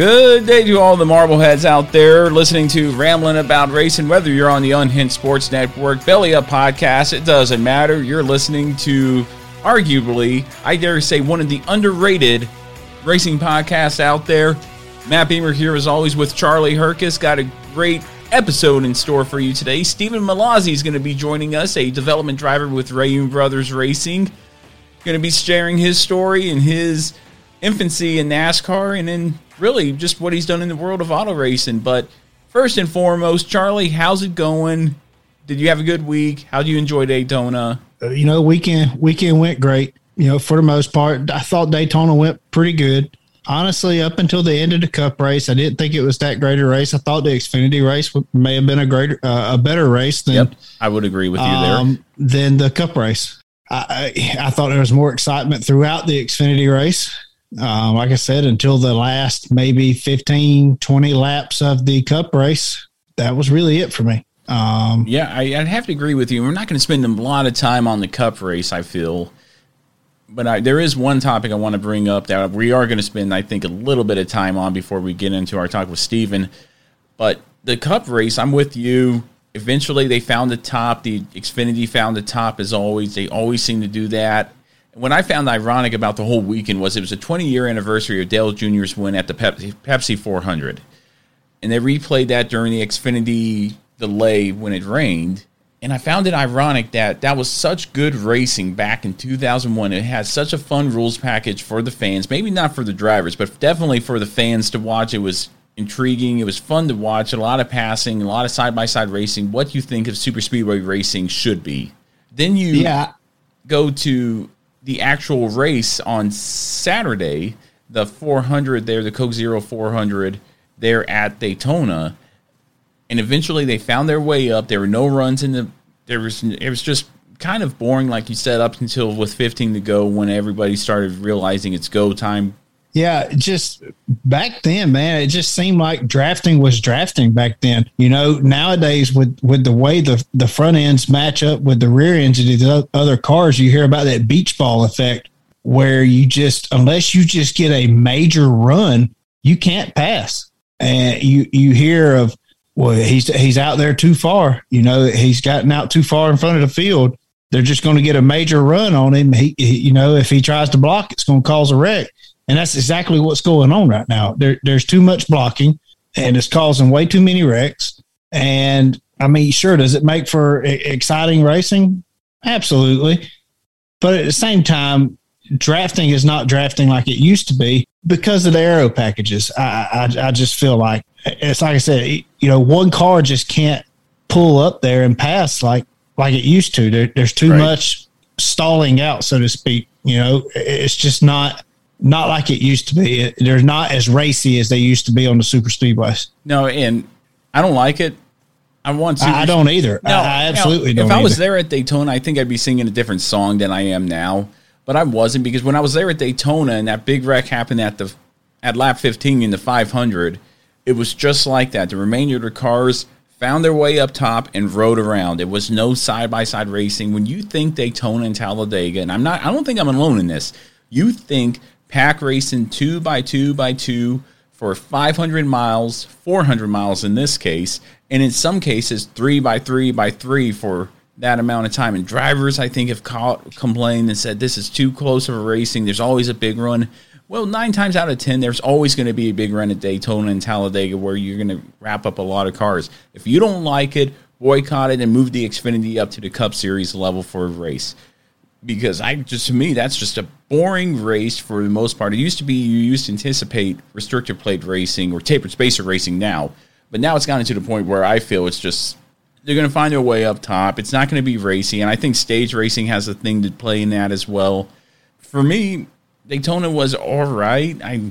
Good day to all the Marbleheads out there listening to Rambling About Racing. Whether you're on the Unhinged Sports Network, Belly Up Podcast, it doesn't matter. You're listening to arguably, I dare say, one of the underrated racing podcasts out there. Matt Beamer here, as always, with Charlie Herkus. Got a great episode in store for you today. Stephen Mallozzi is going to be joining us, a development driver with Reaume Brothers Racing. Going to be sharing his story and his infancy in NASCAR and then really just what he's done in the world of auto racing. But first and foremost, Charlie, how's it going? Did you have a good week? How do you enjoy Daytona? Uh, you know, weekend weekend went great. You know, for the most part, I thought Daytona went pretty good. Honestly, up until the end of the Cup race, I didn't think it was that great a race. I thought the Xfinity race may have been a greater, uh, a better race than. Yep, I would agree with you there. Um, than the Cup race. I, I, I thought there was more excitement throughout the Xfinity race um, like I said, until the last maybe 15, 20 laps of the cup race, that was really it for me. Um, yeah, I, would have to agree with you. We're not going to spend a lot of time on the cup race, I feel. But I, there is one topic I want to bring up that we are going to spend, I think, a little bit of time on before we get into our talk with Steven. But the cup race, I'm with you. Eventually, they found the top. The Xfinity found the top as always. They always seem to do that what I found ironic about the whole weekend was it was a 20 year anniversary of Dale Jr.'s win at the Pepsi, Pepsi 400. And they replayed that during the Xfinity delay when it rained. And I found it ironic that that was such good racing back in 2001. It had such a fun rules package for the fans. Maybe not for the drivers, but definitely for the fans to watch. It was intriguing. It was fun to watch. A lot of passing, a lot of side by side racing. What do you think of super speedway racing should be? Then you yeah. go to the actual race on Saturday, the 400 there, the Coke Zero 400 there at Daytona, and eventually they found their way up. There were no runs in the. There was it was just kind of boring, like you said, up until with 15 to go when everybody started realizing it's go time Yeah, just back then, man, it just seemed like drafting was drafting back then. You know, nowadays with with the way the the front ends match up with the rear ends of the other cars, you hear about that beach ball effect where you just unless you just get a major run, you can't pass. And you you hear of well, he's he's out there too far. You know, he's gotten out too far in front of the field. They're just going to get a major run on him. He, he you know, if he tries to block, it's going to cause a wreck. And that's exactly what's going on right now. There, there's too much blocking and it's causing way too many wrecks. And I mean, sure, does it make for exciting racing? Absolutely. But at the same time, drafting is not drafting like it used to be because of the aero packages. I, I, I just feel like it's like I said, you know, one car just can't pull up there and pass like like it used to. There, there's too right. much stalling out, so to speak. You know, it's just not not like it used to be. they're not as racy as they used to be on the super speedways. No, and I don't like it. I want to. I, don't either. No, I, absolutely don't. If I either. was there at Daytona, I think I'd be singing a different song than I am now. But I wasn't because when I was there at Daytona and that big wreck happened at the at lap 15 in the 500, it was just like that. The remainder of the cars found their way up top and rode around. It was no side by side racing. When you think Daytona and Talladega, and I'm not, I don't think I'm alone in this. You think pack racing two by two by two for 500 miles, 400 miles in this case, and in some cases, three by three by three for that amount of time. And drivers, I think, have caught, complained and said this is too close of a racing. There's always a big run. Well, nine times out of ten, there's always going to be a big run at Daytona and Talladega where you're going to wrap up a lot of cars. If you don't like it, boycott it and move the Xfinity up to the Cup Series level for a race because I just to me that's just a boring race for the most part. It used to be you used to anticipate restrictor plate racing or tapered spacer racing now, but now it's gotten to the point where I feel it's just they're going to find their way up top. It's not going to be racy, and I think stage racing has a thing to play in that as well. For me, Daytona was all right. I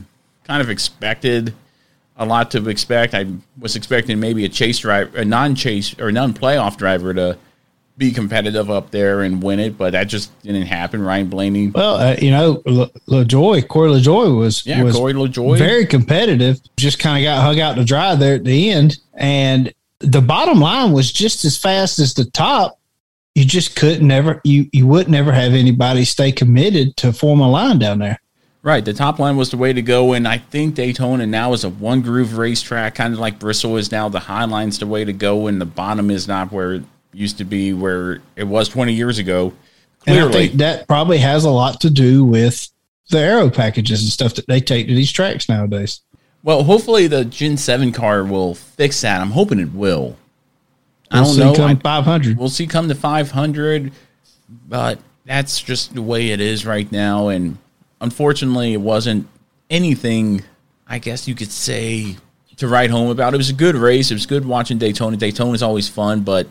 kind of expected a lot to expect. I was expecting maybe a chase driver, a non-chase or non-playoff driver to be competitive up there and win it, but that just didn't happen. Ryan Blaney. Well, uh, you know, LaJoie, Corey LaJoie was yeah, was Corey LaJoie. very competitive. Just kind of got hung out to dry there at the end, and the bottom line was just as fast as the top. You just couldn't never you you would never have anybody stay committed to form a line down there. Right, the top line was the way to go, and I think Daytona now is a one groove racetrack, kind of like Bristol is now. The high line's the way to go, and the bottom is not where used to be where it was 20 years ago. Clearly. And I think that probably has a lot to do with the aero packages and stuff that they take to these tracks nowadays. Well, hopefully the Gen 7 car will fix that. I'm hoping it will. I don't know. Come 500. We'll see come to 500, but that's just the way it is right now. And unfortunately, it wasn't anything, I guess you could say, to write home about. It was a good race. It was good watching Daytona. Daytona is always fun, but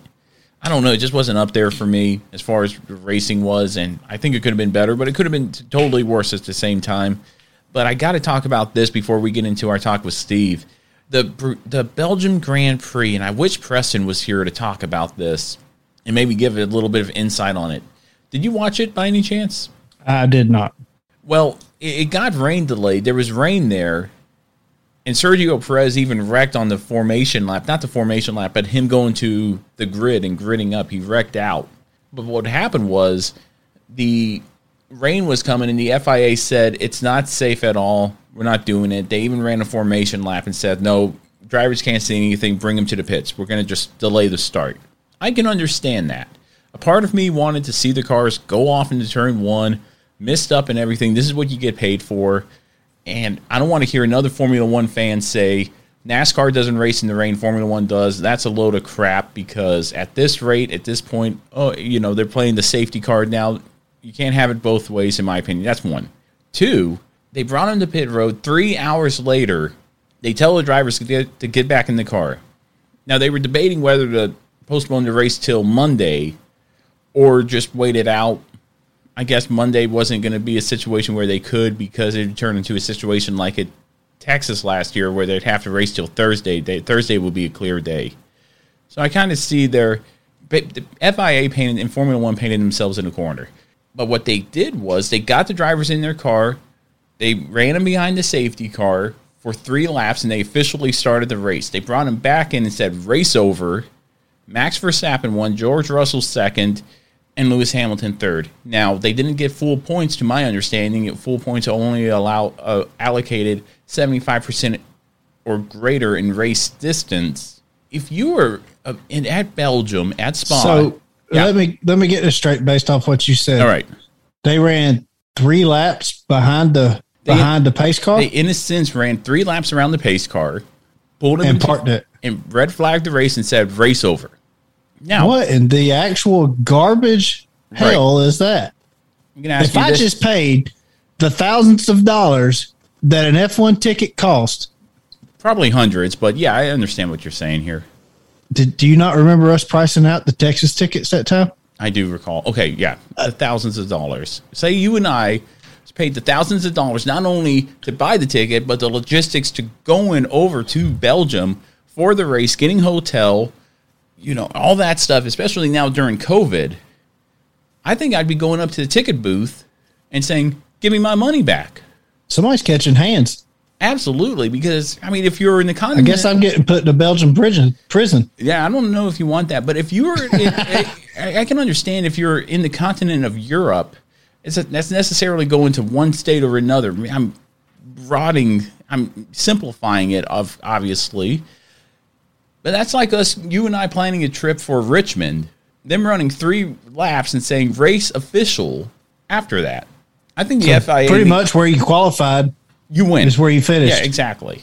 I don't know. It just wasn't up there for me as far as racing was, and I think it could have been better, but it could have been totally worse at the same time. But I got to talk about this before we get into our talk with Steve. The the Belgium Grand Prix, and I wish Preston was here to talk about this and maybe give a little bit of insight on it. Did you watch it by any chance? I did not. Well, it got rain delayed. There was rain there, and Sergio Perez even wrecked on the formation lap, not the formation lap, but him going to the grid and gridding up. He wrecked out. But what happened was the rain was coming, and the FIA said it's not safe at all. We're not doing it. They even ran a formation lap and said, no, drivers can't see anything. Bring them to the pits. We're going to just delay the start. I can understand that. A part of me wanted to see the cars go off into turn one, missed up and everything. This is what you get paid for. And I don't want to hear another Formula One fan say NASCAR doesn't race in the rain, Formula One does. That's a load of crap because at this rate, at this point, oh, you know, they're playing the safety card now. You can't have it both ways, in my opinion. That's one. Two, they brought him to pit road. Three hours later, they tell the drivers to get, to get back in the car. Now, they were debating whether to postpone the race till Monday or just wait it out I guess Monday wasn't going to be a situation where they could because it turned into a situation like at Texas last year where they'd have to race till Thursday. They, Thursday will be a clear day. So I kind of see their the FIA painted and Formula One painted themselves in a corner. But what they did was they got the drivers in their car, They ran them behind the safety car for three laps, and they officially started the race. They brought him back in and said, "Race over." Max Verstappen won, George Russell second, and Lewis Hamilton third. Now they didn't get full points, to my understanding. Full points only allow uh, allocated seventy five percent or greater in race distance. If you were uh, in, at Belgium at Spa, So Yeah. let me let me get this straight based off what you said. all right, They ran three laps behind the They- behind the pace car they in a sense ran three laps around the pace car, pulled and parked it. and red flagged the race and said race over. Now What in the actual garbage hell is that? I'm gonna ask If I this. just paid the thousands of dollars that an F1 ticket cost, probably hundreds, but yeah, I understand what you're saying here. did, do you not remember us pricing out the Texas tickets that time? I do recall. Okay, yeah, the thousands of dollars. Say you and I paid the thousands of dollars not only to buy the ticket, but the logistics to going over to Belgium for the race, getting hotel, you know, all that stuff. Especially now during COVID, I think I'd be going up to the ticket booth and saying, "Give me my money back." Somebody's catching hands. Absolutely, because I mean, if you're in the continent, I guess I'm getting put in a Belgian prison. Prison. Yeah, I don't know if you want that, but if you're, in, eh, I, I can understand if you're in the continent of Europe, it's a, that's necessarily going to one state or another. I'm rotting. I'm simplifying it, of obviously, but that's like us, you and I, planning a trip for Richmond, them running three laps and saying race official after that. I think the FIA Pretty much where you qualified you win. is where you finished. Yeah, exactly.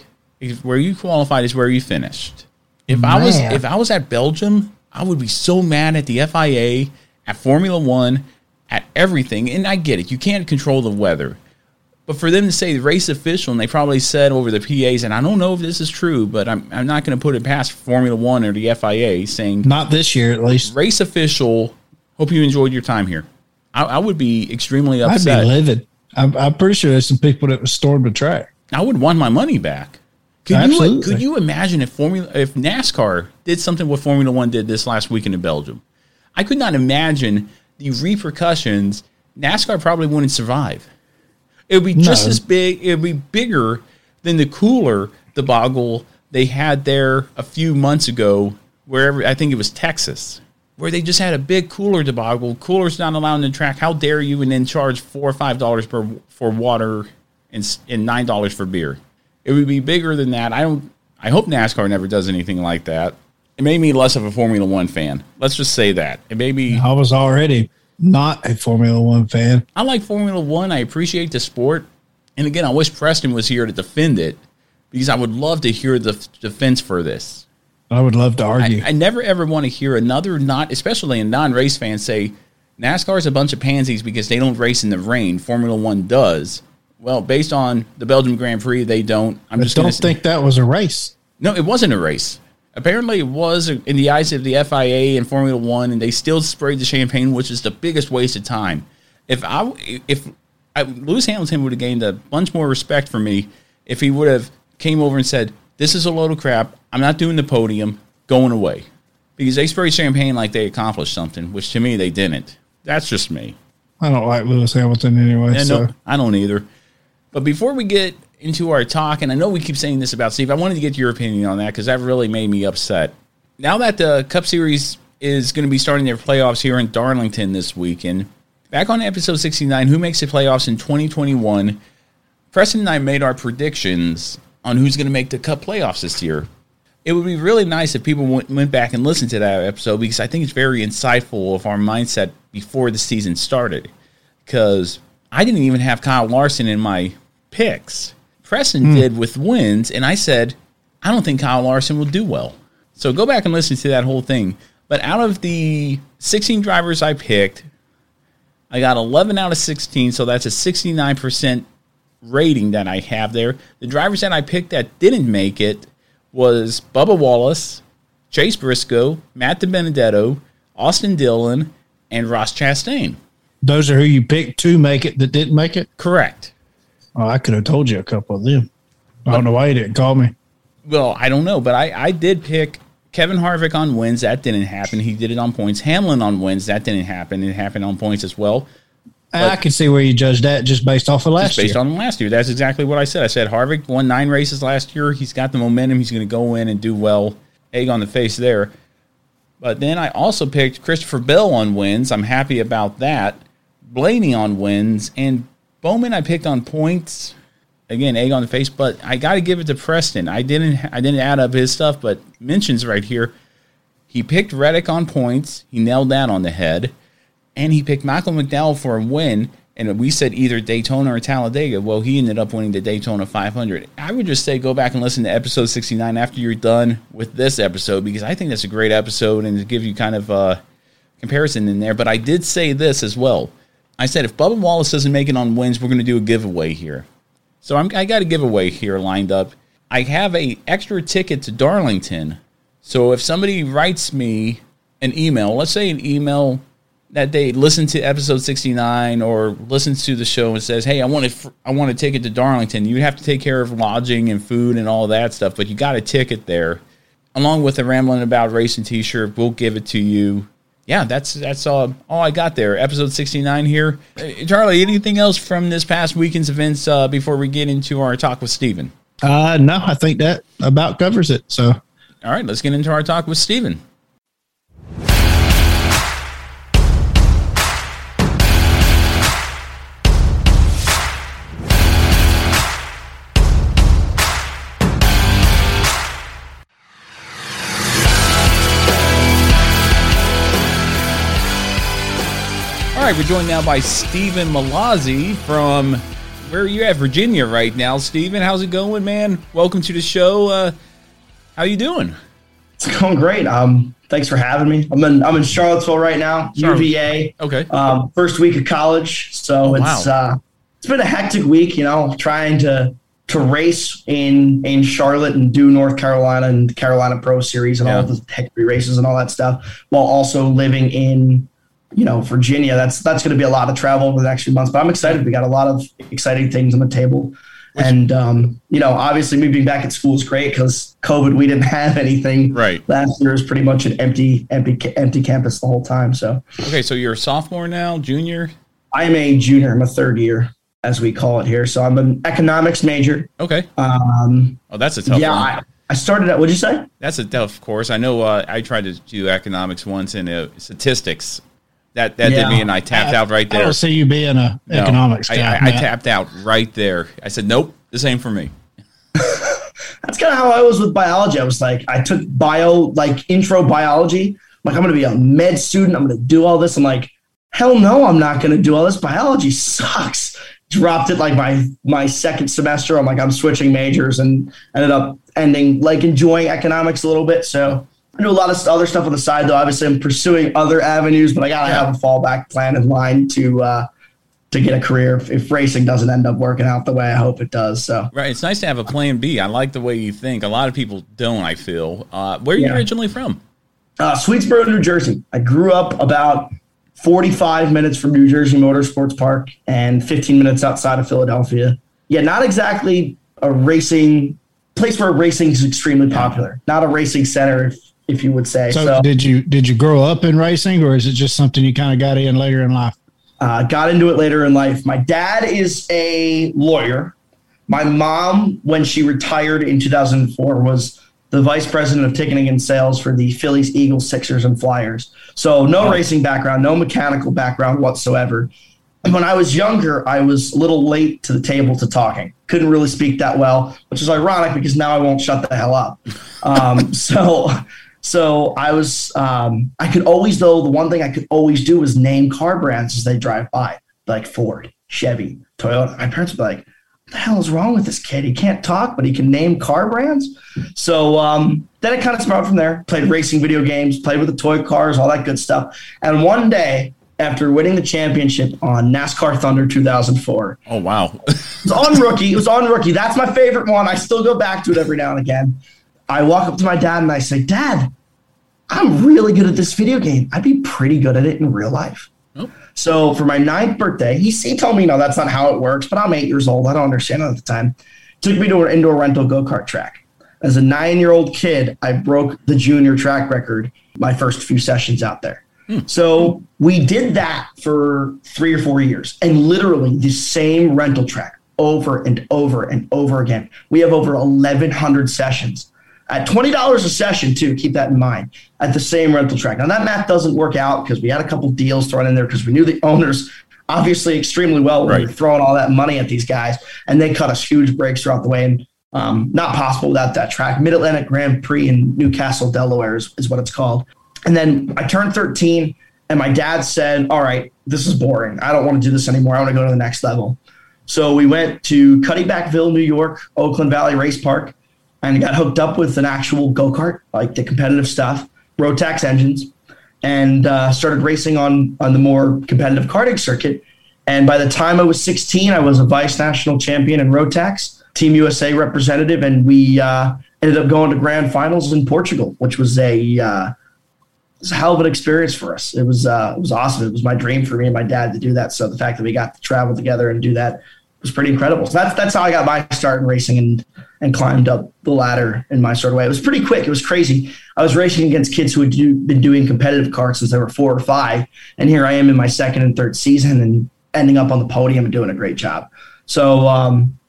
Where you qualified is where you finished. If I was if I was at Belgium, I would be so mad at the FIA, at Formula One, at everything. And I get it, you can't control the weather. But for them to say race official, and they probably said over the PAs, and I don't know if this is true, but I'm, I'm not going to put it past Formula One or the FIA saying Not this year, at least. race official. Hope you enjoyed your time here. I, I would be extremely upset. I'd be livid. I'm, I'm pretty sure there's some people that would storm the track. I would want my money back. Could you Absolutely. could you imagine if Formula if NASCAR did something what Formula One did this last weekend in Belgium? I could not imagine the repercussions. NASCAR probably wouldn't survive. It would be just No. as big. It would be bigger than the cooler debacle they had there a few months ago, wherever I think it was Texas, where they just had a big cooler debacle. Cooler's not allowed in the track. How dare you? And then charge four or five dollars per for water and and nine dollars for beer. It would be bigger than that. I don't. I hope NASCAR never does anything like that. It made me less of a Formula One fan. Let's just say that. It made me. I was already not a Formula One fan. I like Formula One. I appreciate the sport. And again, I wish Preston was here to defend it because I would love to hear the defense for this. I would love to argue. I, I never ever want to hear another not, especially a non-race fan, say NASCAR is a bunch of pansies because they don't race in the rain. Formula One does. Well, based on the Belgium Grand Prix, they don't. I'm I just don't think that was a race. no, it wasn't a race. Apparently, it was in the eyes of the FIA and Formula One, and they still sprayed the champagne, which is the biggest waste of time. If I, if I, Lewis Hamilton would have gained a bunch more respect for me if he would have came over and said, "This is a load of crap. I'm not doing the podium. Going away," because they sprayed champagne like they accomplished something, which to me they didn't. That's just me. I don't like Lewis Hamilton anyway. Yeah, so no, I don't either. But before we get into our talk, and I know we keep saying this about Steve, I wanted to get your opinion on that because that really made me upset. Now that the Cup Series is going to be starting their playoffs here in Darlington this weekend, back on episode 69, Who Makes the Playoffs in 2021, Preston and I made our predictions on who's going to make the Cup playoffs this year. It would be really nice if people went, went back and listened to that episode because I think it's very insightful of our mindset before the season started. Because I didn't even have Kyle Larson in my picks. Preston hmm. did with wins, and I said, I don't think Kyle Larson will do well. So go back and listen to that whole thing. But out of the 16 drivers I picked, I got 11 out of 16, so that's a 69% rating that I have there. The drivers that I picked that didn't make it was Bubba Wallace, Chase Briscoe, Matt DiBenedetto, Austin Dillon, and Ross Chastain. those are who you picked to make it that didn't make it. Correct. Oh, I could have told you a couple of them. I don't know why you didn't call me. Well, I don't know, but I, I did pick Kevin Harvick on wins. That didn't happen. He did it on points. Hamlin on wins. That didn't happen. It happened on points as well. I can see where you judge that just based off of last based year. on last year. That's exactly what I said. I said Harvick won nine races last year. He's got the momentum. He's going to go in and do well. Egg on the face there. But then I also picked Christopher Bell on wins. I'm happy about that. Blaney on wins and Bowman I picked on points. Again, egg on the face, but I got to give it to Preston. I didn't I didn't add up his stuff, but mentions right here. He picked Reddick on points. He nailed that on the head. And he picked Michael McDowell for a win. And we said either Daytona or Talladega. Well, he ended up winning the Daytona 500. I would just say go back and listen to episode 69 after you're done with this episode because I think that's a great episode and to give you kind of a comparison in there. But I did say this as well. I said if Bubba Wallace doesn't make it on wins, we're going to do a giveaway here. So I'm, I got a giveaway here lined up. I have a extra ticket to Darlington. So if somebody writes me an email, let's say an email that they listen to episode 69 or listens to the show and says, "Hey, I want to I want a ticket to Darlington." You have to take care of lodging and food and all that stuff, but you got a ticket there along with a rambling about racing t-shirt. We'll give it to you. Yeah, that's that's all all I got there. Episode 69 here. Uh, Charlie, anything else from this past weekend's events uh, before we get into our talk with Steven? Uh, no, I think that about covers it. So, All right, let's get into our talk with Steven. Right, we're joined now by Stephen Mallozzi from where are you at, Virginia, right now. Stephen, how's it going, man? Welcome to the show. Uh, how you doing? It's going great. Um, thanks for having me. I'm in I'm in Charlottesville right now, UVA. Okay. Um, first week of college, so Oh, it's wow. uh, it's been a hectic week. You know, trying to to race in in Charlotte and do North Carolina and the Carolina Pro Series and all Yeah. the Hickory races and all that stuff, while also living in you know Virginia. That's that's going to be a lot of travel over the next few months. But I'm excited. We got a lot of exciting things on the table. And um, you know, obviously, me being back at school is great because COVID, we didn't have anything. Right. Last year was pretty much an empty, empty, empty campus the whole time. So Okay, so you're a sophomore now, junior. I am a junior. I'm a third year, as we call it here. So I'm an economics major. Okay. Um, Oh, that's a tough yeah, one. I, I started at. What'd you say? That's a tough course. I know. Uh, I tried to do economics once and uh, statistics. That that did Yeah. me, and I tapped out right there. I there. don't see you being a No, economics I, guy. I, I Matt. tapped out right there. I said, "Nope, this ain't for me." That's kind of how I was with biology. I was like, I took bio, like intro biology. Like, I'm going to be a med student. I'm going to do all this. I'm like, hell no, I'm not going to do all this. Biology sucks. Dropped it like my my second semester. I'm like, I'm switching majors and ended up ending like enjoying economics a little bit. So I do a lot of other stuff on the side, though. Obviously, I'm pursuing other avenues, but I got to have a fallback plan in line to uh, to get a career if, if racing doesn't end up working out the way I hope it does. So. Right. It's nice to have a plan B. I like the way you think. A lot of people don't. I feel. Uh, where are you Yeah. originally from? Uh, Swedesboro, New Jersey. I grew up about 45 minutes from New Jersey Motorsports Park and 15 minutes outside of Philadelphia. Yeah, not exactly a racing place where racing is extremely popular. Not a racing center, if, if you would say. so, So, did you did you grow up in racing, or is it just something you kind of got in later in life? uh, got into it later in life. My dad is a lawyer. My mom, when she retired in 2004, was the vice president of ticketing and sales for the Phillies, Eagles, Sixers, and Flyers. So no racing background, no mechanical background whatsoever. And when I was younger, I was a little late to the table to talking. Couldn't really speak that well, which is ironic because now I won't shut the hell up. Um, so, so I was, um, I could always, though, the one thing I could always do was name car brands as they drive by, like Ford, Chevy, Toyota. My parents would be like, what the hell is wrong with this kid? He can't talk, but he can name car brands. So um, then it kind of sprouted from there. Played racing video games, played with the toy cars, all that good stuff. And one day, after winning the championship on NASCAR Thunder 2004, Oh wow. it was on rookie. It was on rookie. That's my favorite one. I still go back to it every now and again. I walk up to my dad and I say, Dad, I'm really good at this video game. I'd be pretty good at it in real life. Oh. So for my ninth birthday, he, he told me, no, that's not how it works, but I'm eight years old. I don't understand it at the time. Took me to an indoor rental go kart track. As a nine year old kid, I broke the junior track record my first few sessions out there. Hmm. So we did that for three or four years and literally the same rental track over and over and over again. We have over 1,100 sessions at $20 a session, too. Keep that in mind at the same rental track. Now, that math doesn't work out because we had a couple deals thrown in there because we knew the owners obviously extremely well when we were throwing all that money at these guys and they cut us huge breaks throughout the way. And um, not possible without that track. Mid Atlantic Grand Prix in New Castle, Delaware is, is what it's called. And then I turned 13, and my dad said, All right, this is boring. I don't want to do this anymore. I want to go to the next level. So we went to Cuddebackville, New York, Oakland Valley Race Park, and got hooked up with an actual go kart, like the competitive stuff, Rotax engines, and uh, started racing on, on the more competitive karting circuit. And by the time I was 16, I was a vice national champion in Rotax, Team USA representative, and we uh, ended up going to grand finals in Portugal, which was a uh, was a hell of an experience for us. It was uh, it was awesome. It was my dream for me and my dad to do that. So the fact that we got to travel together and do that was pretty incredible. So that's that's how I got my start in racing and and climbed up the ladder in my sort of way. It was pretty quick. It was crazy. I was racing against kids who had do, been doing competitive karts since they were four or five, and here I am in my second and third season and ending up on the podium and doing a great job. So um,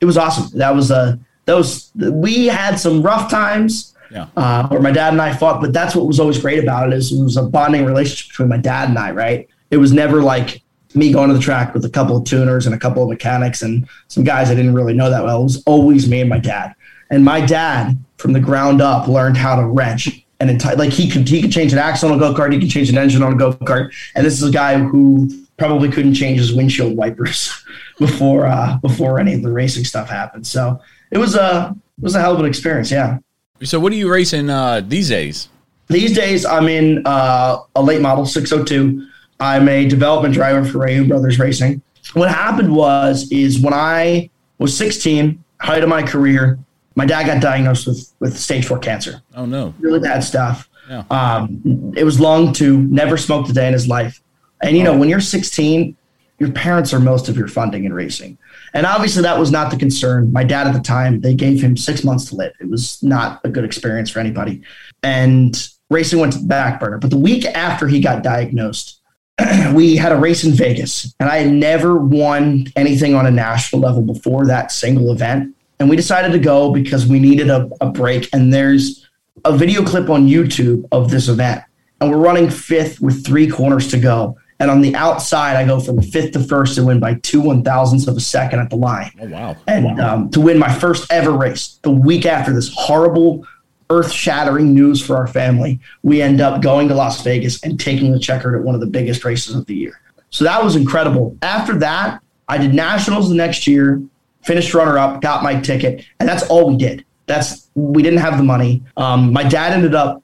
it was awesome. That was a that was we had some rough times Yeah. uh, where my dad and I fought. But that's what was always great about it is it was a bonding relationship between my dad and I. Right? It was never like me going to the track with a couple of tuners and a couple of mechanics and some guys I didn't really know that well. It was always me and my dad. And my dad, from the ground up, learned how to wrench and enti- like he could he could change an axle on a go kart, he could change an engine on a go kart. And this is a guy who probably couldn't change his windshield wipers before uh, before any of the racing stuff happened. So it was a it was a hell of an experience. Yeah. So what are you racing uh, these days? These days, I'm in uh, a late model 602. I'm a development driver for Reaume Brothers Racing. What happened was, is when I was 16, height of my career, my dad got diagnosed with with stage four cancer. Oh no. Really bad stuff. Yeah. Um, it was long to never smoked a day in his life. And you know, when you're 16, your parents are most of your funding in racing. And obviously, that was not the concern. My dad at the time, they gave him six months to live. It was not a good experience for anybody. And racing went to the back burner. But the week after he got diagnosed, we had a race in Vegas. And I had never won anything on a national level before that single event. And we decided to go because we needed a, a break. And there's a video clip on YouTube of this event. And we're running fifth with three corners to go. And on the outside, I go from fifth to first and win by two one thousandths of a second at the line. Oh wow. And um, to win my first ever race the week after this horrible, earth shattering news for our family, we end up going to Las Vegas and taking the checkered at one of the biggest races of the year. So that was incredible. After that, I did nationals the next year, finished runner up, got my ticket, and that's all we did. That's we didn't have the money. Um, my dad ended up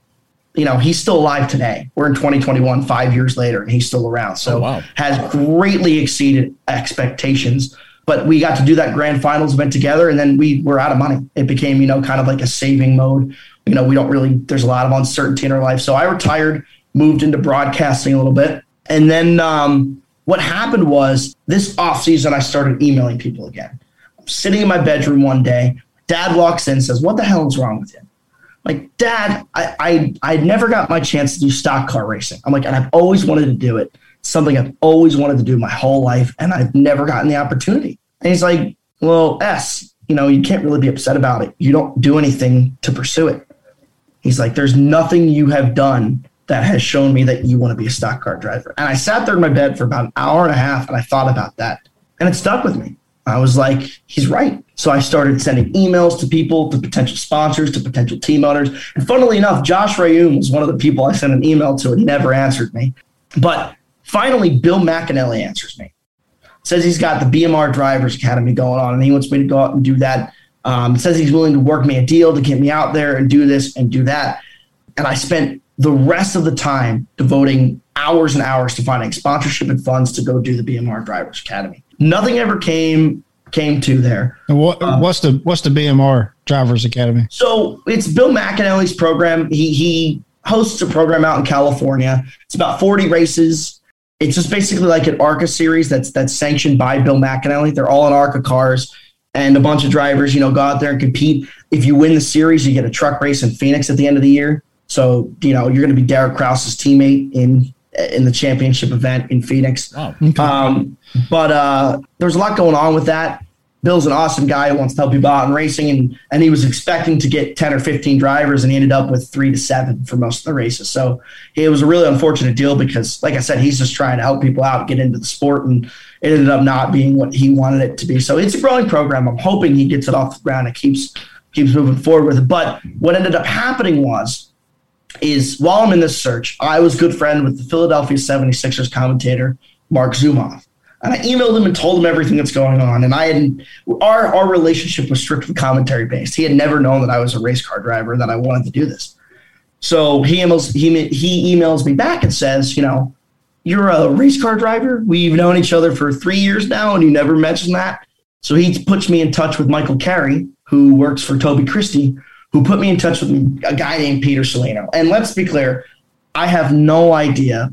you know, he's still alive today. We're in 2021, five years later, and he's still around. So Oh, wow. has greatly exceeded expectations. But we got to do that grand finals event together, and then we were out of money. It became, you know, kind of like a saving mode. You know, we don't really. There's a lot of uncertainty in our life. So I retired, moved into broadcasting a little bit, and then um, what happened was this off season, I started emailing people again. I'm sitting in my bedroom one day. Dad walks in, and says, "What the hell is wrong with him?" like dad I, I i never got my chance to do stock car racing i'm like and i've always wanted to do it something i've always wanted to do my whole life and i've never gotten the opportunity and he's like well s you know you can't really be upset about it you don't do anything to pursue it he's like there's nothing you have done that has shown me that you want to be a stock car driver and i sat there in my bed for about an hour and a half and i thought about that and it stuck with me I was like, he's right. So I started sending emails to people, to potential sponsors, to potential team owners. And funnily enough, Josh Reaume was one of the people I sent an email to and he never answered me. But finally, Bill McAnally answers me. Says he's got the BMR Drivers Academy going on and he wants me to go out and do that. Um, says he's willing to work me a deal to get me out there and do this and do that. And I spent the rest of the time devoting hours and hours to finding sponsorship and funds to go do the BMR Drivers Academy. Nothing ever came came to there. What, what's the what's the BMR Drivers Academy? So it's Bill McAnally's program. He he hosts a program out in California. It's about 40 races. It's just basically like an ARCA series that's that's sanctioned by Bill McAnally. They're all in ARCA cars, and a bunch of drivers, you know, go out there and compete. If you win the series, you get a truck race in Phoenix at the end of the year. So you know you're going to be Derek Kraus's teammate in in the championship event in Phoenix. Wow. Um, but uh, there's a lot going on with that. Bill's an awesome guy who wants to help people out in racing, and and he was expecting to get ten or fifteen drivers, and he ended up with three to seven for most of the races. So it was a really unfortunate deal because, like I said, he's just trying to help people out, get into the sport, and it ended up not being what he wanted it to be. So it's a growing program. I'm hoping he gets it off the ground and keeps keeps moving forward with it. But what ended up happening was is while I'm in this search, I was good friend with the Philadelphia 76ers commentator, Marc Zumoff. And I emailed him and told him everything that's going on. And I had our our relationship was strictly commentary based. He had never known that I was a race car driver that I wanted to do this. So he emails he he emails me back and says, you know, you're a race car driver. We've known each other for three years now, and you never mentioned that. So he puts me in touch with Michael Carey, who works for Toby Christie, who put me in touch with a guy named Peter Salino. And let's be clear, I have no idea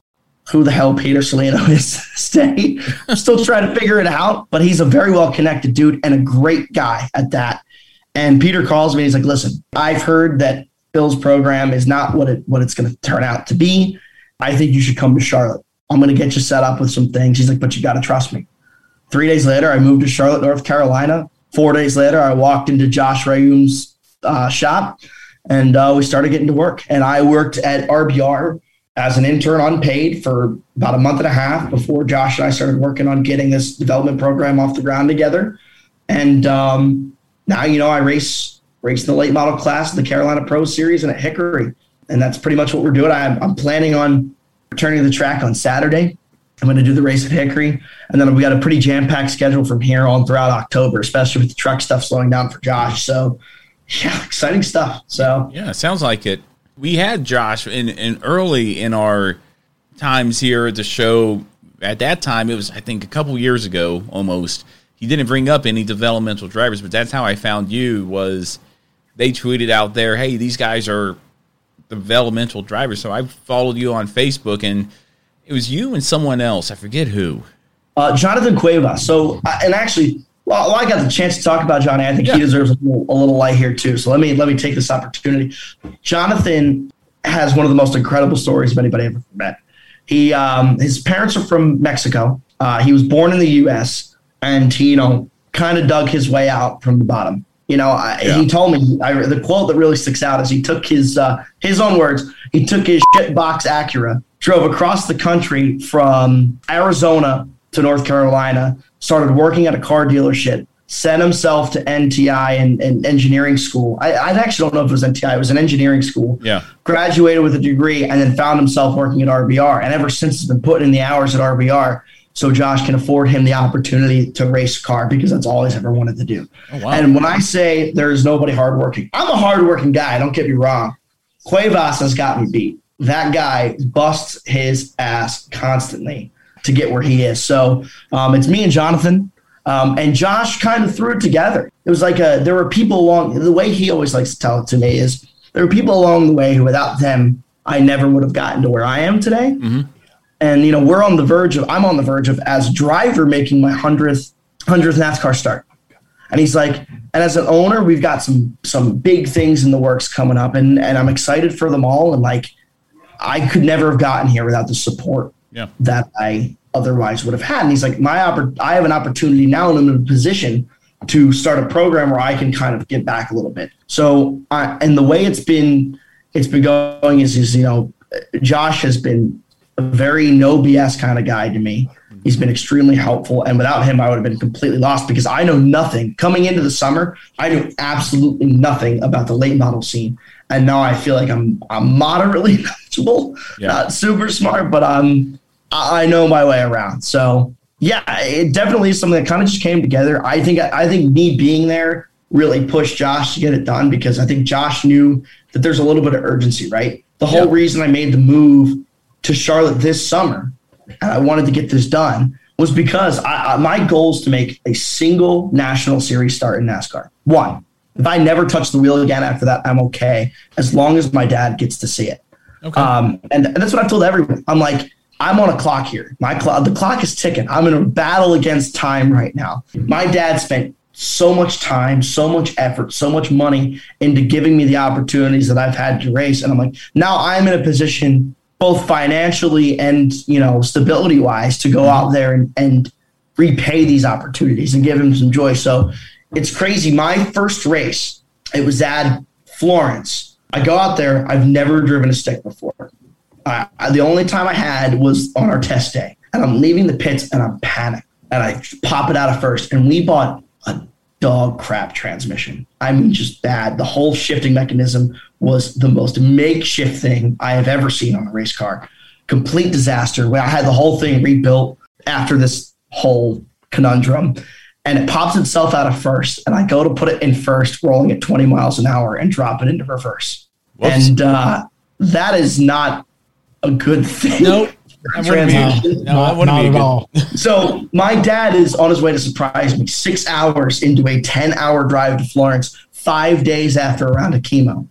Who the hell Peter Salino is stay. I'm still trying to figure it out, but he's a very well connected dude and a great guy at that. And Peter calls me. He's like, "Listen, I've heard that Bill's program is not what it what it's going to turn out to be. I think you should come to Charlotte. I'm going to get you set up with some things." He's like, "But you got to trust me." Three days later, I moved to Charlotte, North Carolina. Four days later, I walked into Josh Reaume's uh, shop, and uh, we started getting to work. And I worked at RBR as an intern unpaid for about a month and a half before Josh and I started working on getting this development program off the ground together. And um, now, you know, I race race in the late model class, the Carolina Pro Series, and at Hickory, and that's pretty much what we're doing. I'm, I'm planning on returning to the track on Saturday. I'm going to do the race at Hickory, and then we got a pretty jam packed schedule from here on throughout October, especially with the truck stuff slowing down for Josh. So, yeah, exciting stuff. So, Yeah, it sounds like it. We had Josh in, in early in our times here at the show. At that time, it was I think a couple years ago almost. He didn't bring up any developmental drivers, but that's how I found you. Was they tweeted out there, "Hey, these guys are developmental drivers." So I followed you on Facebook, and it was you and someone else. I forget who. uh, Jonathan Cuevas. So, and actually, well, well, I got the chance to talk about Johnny. I think he deserves a little, a little light here too. So let me let me take this opportunity. Jonathan has one of the most incredible stories of anybody I've ever met. He um, his parents are from Mexico. Uh, he was born in the U.S. and he you know kind of dug his way out from the bottom. You know, I, he told me I, the quote that really sticks out is he took his uh, his own words. He took his shit box Acura, drove across the country from Arizona to North Carolina, started working at a car dealership, sent himself to NTI and, and engineering school. I, I actually don't know if it was NTI; it was an engineering school. Yeah. Graduated with a degree, and then found himself working at RBR. And ever since, he's been putting in the hours at RBR. So Josh can afford him the opportunity to race a car because that's all he's ever wanted to do. Oh, wow. And when I say there's nobody hardworking, I'm a hardworking guy. Don't get me wrong. Cuevas has got me beat. That guy busts his ass constantly to get where he is. So um, it's me and Jonathan. Um, and Josh kind of threw it together. It was like a, there were people along the way he always likes to tell it to me is there were people along the way who without them I never would have gotten to where I am today. And you know we're on the verge of I'm on the verge of as driver making my hundredth hundredth NASCAR start. And he's like, and as an owner, we've got some some big things in the works coming up, and and I'm excited for them all. And like, I could never have gotten here without the support Yeah. that I otherwise would have had. And he's like, my oppor- I have an opportunity now, and I'm in a position to start a program where I can kind of get back a little bit. So, I, and the way it's been, it's been going is, is you know, Josh has been a very no BS kind of guy to me. He's been extremely helpful. And without him, I would have been completely lost because I know nothing. Coming into the summer, I knew absolutely nothing about the late model scene. And now I feel like I'm I'm moderately knowledgeable, yeah. not super smart, but I'm I know my way around. So yeah, it definitely is something that kind of just came together. I think I think me being there really pushed Josh to get it done because I think Josh knew that there's a little bit of urgency, right? The whole yeah. reason I made the move to Charlotte this summer and I wanted to get this done was because I, I, my goal is to make a single national series start in NASCAR. One, if I never touch the wheel again after that, I'm okay as long as my dad gets to see it. Okay. Um, and, and that's what I've told everyone. I'm like, I'm on a clock here. My clock, the clock is ticking. I'm in a battle against time right now. My dad spent so much time, so much effort, so much money into giving me the opportunities that I've had to race. And I'm like, now I'm in a position both financially and you know stability wise to go out there and, and repay these opportunities and give him some joy so it's crazy my first race it was at florence i go out there i've never driven a stick before I, the only time i had was on our test day and i'm leaving the pits and i'm panicked and i pop it out of first and we bought a dog crap transmission i mean just bad the whole shifting mechanism was the most makeshift thing I have ever seen on a race car. Complete disaster. I had the whole thing rebuilt after this whole conundrum, and it pops itself out of first. And I go to put it in first, rolling at 20 miles an hour, and drop it into reverse. Whoops. And uh, that is not a good thing. Nope. Transmission. No, not, not at all. so my dad is on his way to surprise me six hours into a 10 hour drive to Florence, five days after a round of chemo.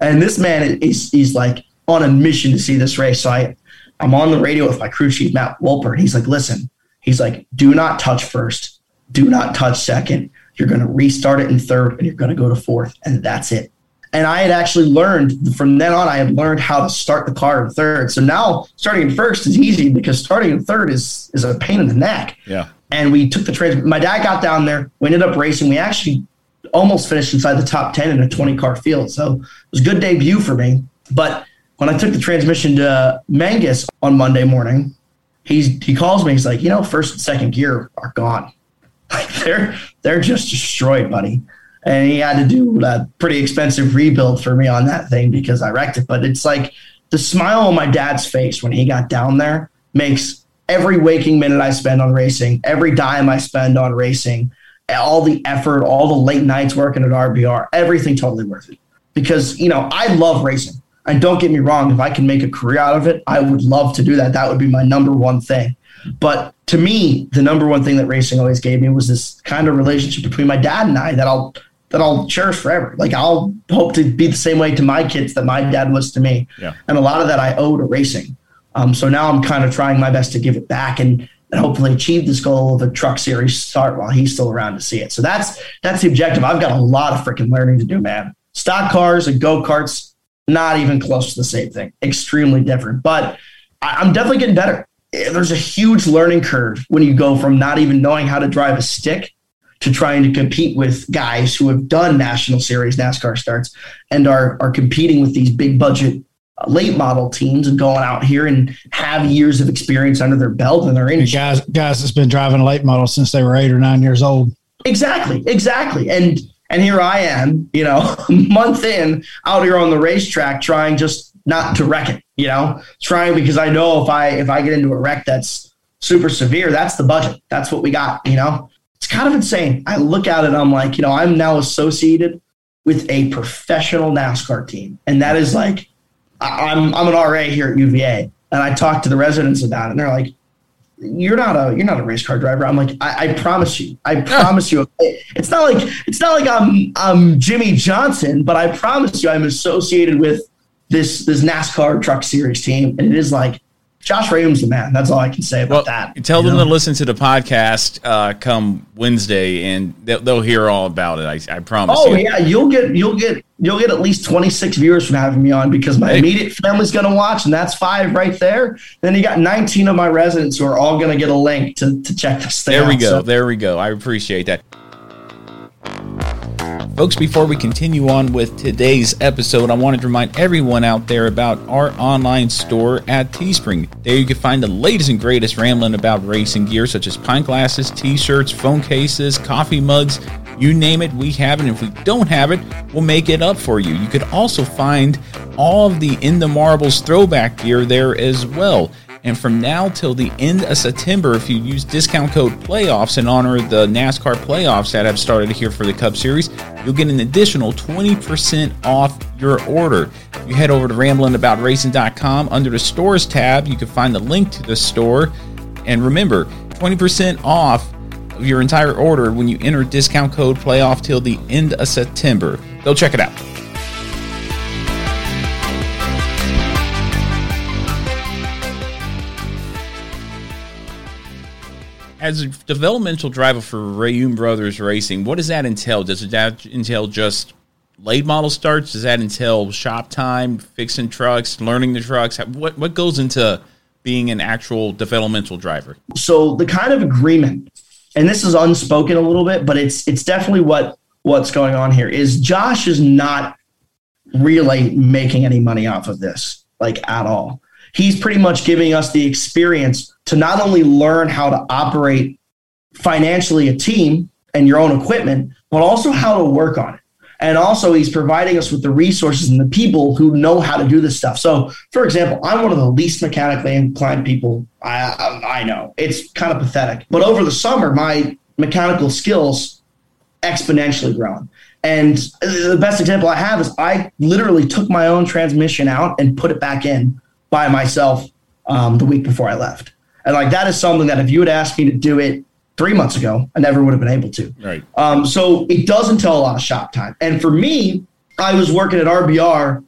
And this man is he's like on a mission to see this race. So I I'm on the radio with my crew chief Matt Wolper, and he's like, "Listen, he's like, do not touch first, do not touch second. You're going to restart it in third, and you're going to go to fourth, and that's it." And I had actually learned from then on. I had learned how to start the car in third. So now starting in first is easy because starting in third is is a pain in the neck. Yeah. And we took the trans. My dad got down there. We ended up racing. We actually almost finished inside the top 10 in a 20 car field. So it was a good debut for me. But when I took the transmission to Mangus on Monday morning, he's he calls me. He's like, you know, first and second gear are gone. Like they're they're just destroyed, buddy. And he had to do a pretty expensive rebuild for me on that thing because I wrecked it. But it's like the smile on my dad's face when he got down there makes every waking minute I spend on racing, every dime I spend on racing, all the effort, all the late nights working at RBR, everything totally worth it. Because, you know, I love racing. And don't get me wrong, if I can make a career out of it, I would love to do that. That would be my number one thing. But to me, the number one thing that racing always gave me was this kind of relationship between my dad and I that I'll that I'll cherish forever. Like I'll hope to be the same way to my kids that my dad was to me. Yeah. And a lot of that I owe to racing. Um, so now I'm kind of trying my best to give it back. And and hopefully achieve this goal of a truck series start while he's still around to see it. So that's that's the objective. I've got a lot of freaking learning to do, man. Stock cars and go karts, not even close to the same thing. Extremely different, but I'm definitely getting better. There's a huge learning curve when you go from not even knowing how to drive a stick to trying to compete with guys who have done national series NASCAR starts and are are competing with these big budget uh, late model teams and going out here and have years of experience under their belt and they're in guys guys that's been driving a late model since they were eight or nine years old. Exactly, exactly. And and here I am, you know, month in out here on the racetrack trying just not to wreck it, you know, trying because I know if I if I get into a wreck that's super severe, that's the budget. That's what we got, you know. Kind of insane. I look at it, I'm like, you know, I'm now associated with a professional NASCAR team. And that is like I'm I'm an RA here at UVA, and I talked to the residents about it, and they're like, "You're not a you're not a race car driver." I'm like, "I, I promise you, I promise you." It's not like it's not like I'm I'm Jimmie Johnson, but I promise you, I'm associated with this this NASCAR Truck Series team, and it is like Josh Reaume's the man. That's all I can say about well, that. Tell them know? to listen to the podcast uh, come Wednesday, and they'll, they'll, hear all about it. I, I promise. Oh you. yeah, you'll get you'll get you'll get at least twenty six viewers from having me on because my hey. immediate family's going to watch, and that's five right there. Then you got nineteen of my residents who are all going to get a link to to check this thing. There we out, go. So. There we go. I appreciate that. Folks, before we continue on with today's episode, I wanted to remind everyone out there about our online store at Teespring. There you can find the latest and greatest rambling about racing gear, such as pint glasses, t shirts, phone cases, coffee mugs. You name it, we have it. And if we don't have it, we'll make it up for you. You could also find all of the In the Marbles throwback gear there as well. And from now till the end of September, if you use discount code playoffs in honor of the NASCAR playoffs that have started here for the Cup Series, you'll get an additional 20% off your order. You head over to ramblinaboutracing.com under the stores tab, you can find the link to the store. And remember, 20% off of your entire order when you enter discount code playoff till the end of September. Go check it out. As a developmental driver for Reaume Brothers Racing, what does that entail? Does that entail just late model starts? Does that entail shop time, fixing trucks, learning the trucks? What what goes into being an actual developmental driver? So the kind of agreement, and this is unspoken a little bit, but it's it's definitely what what's going on here is Josh is not really making any money off of this, like at all. He's pretty much giving us the experience to not only learn how to operate financially a team and your own equipment, but also how to work on it. And also, he's providing us with the resources and the people who know how to do this stuff. So, for example, I'm one of the least mechanically inclined people I, I, I know. It's kind of pathetic. But over the summer, my mechanical skills exponentially grown. And the best example I have is I literally took my own transmission out and put it back in by myself um, the week before I left. And like that is something that if you had asked me to do it three months ago, I never would have been able to. Right. Um, so it doesn't tell a lot of shop time. And for me, I was working at RBR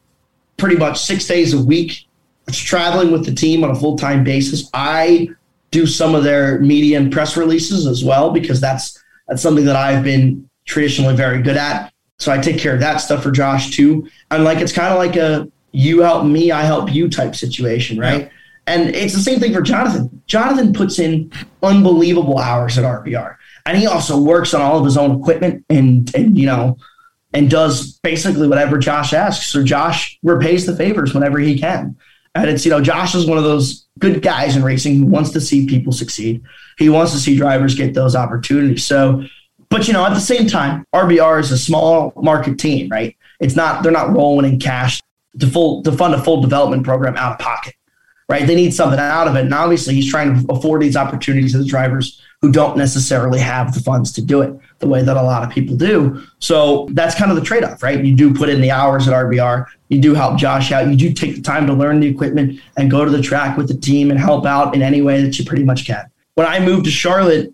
pretty much six days a week, traveling with the team on a full time basis. I do some of their media and press releases as well because that's that's something that I've been traditionally very good at. So I take care of that stuff for Josh too. And like it's kind of like a you help me, I help you type situation, right? Yeah. And it's the same thing for Jonathan. Jonathan puts in unbelievable hours at RBR. And he also works on all of his own equipment and and you know and does basically whatever Josh asks. So Josh repays the favors whenever he can. And it's, you know, Josh is one of those good guys in racing who wants to see people succeed. He wants to see drivers get those opportunities. So, but you know, at the same time, RBR is a small market team, right? It's not, they're not rolling in cash to full to fund a full development program out of pocket, right? They need something out of it, and obviously he's trying to afford these opportunities to the drivers who don't necessarily have the funds to do it the way that a lot of people do. So that's kind of the trade off, right? You do put in the hours at RBR, you do help Josh out, you do take the time to learn the equipment and go to the track with the team and help out in any way that you pretty much can. When I moved to Charlotte,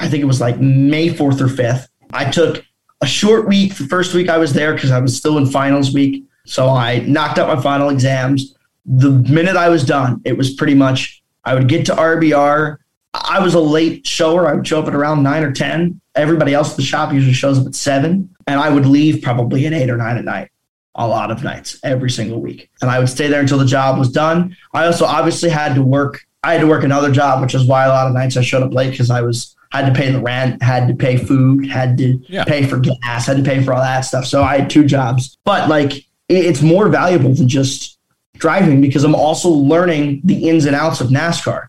I think it was like May 4th or 5th, I took a short week. The first week I was there because I was still in finals week. So I knocked out my final exams. The minute I was done, it was pretty much I would get to RBR. I was a late shower. I would show up at around nine or 10. Everybody else at the shop usually shows up at seven. And I would leave probably at eight or nine at night, a lot of nights, every single week. And I would stay there until the job was done. I also obviously had to work. I had to work another job, which is why a lot of nights I showed up late because I was had to pay the rent, had to pay food, had to yeah. pay for gas, had to pay for all that stuff. So I had two jobs. But like it's more valuable than just driving because I'm also learning the ins and outs of NASCAR.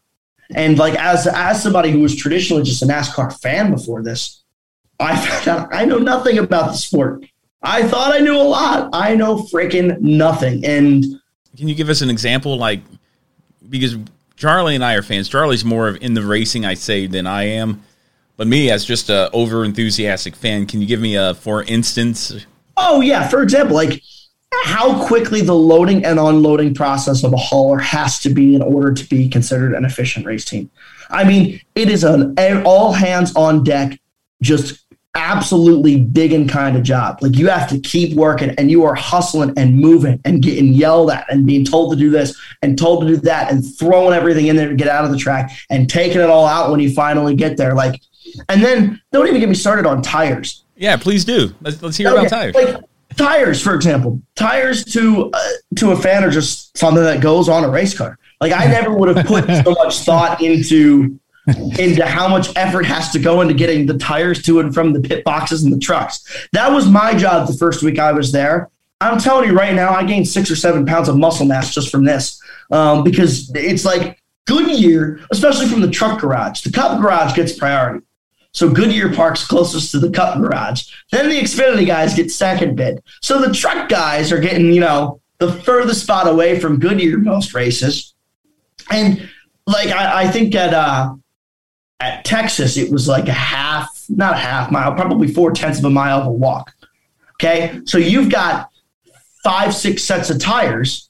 And like as as somebody who was traditionally just a NASCAR fan before this, I found out I know nothing about the sport. I thought I knew a lot. I know freaking nothing. And can you give us an example, like because Charlie and I are fans. Charlie's more of in the racing, I say, than I am. But me, as just a over enthusiastic fan, can you give me a for instance? Oh yeah, for example, like how quickly the loading and unloading process of a hauler has to be in order to be considered an efficient race team. I mean, it is an all hands on deck, just absolutely big and kind of job. Like you have to keep working and you are hustling and moving and getting yelled at and being told to do this and told to do that and throwing everything in there to get out of the track and taking it all out when you finally get there. Like, and then don't even get me started on tires. Yeah, please do. Let's, let's hear okay. about tires. Like, tires, for example, tires to uh, to a fan are just something that goes on a race car. Like I never would have put so much thought into into how much effort has to go into getting the tires to and from the pit boxes and the trucks. That was my job the first week I was there. I'm telling you right now, I gained six or seven pounds of muscle mass just from this um, because it's like Goodyear, especially from the truck garage. The Cup garage gets priority. So Goodyear parks closest to the Cup garage. Then the Xfinity guys get second bid. So the truck guys are getting, you know, the furthest spot away from Goodyear most races. And like I, I think at uh, at Texas, it was like a half, not a half mile, probably four tenths of a mile of a walk. Okay. So you've got five, six sets of tires,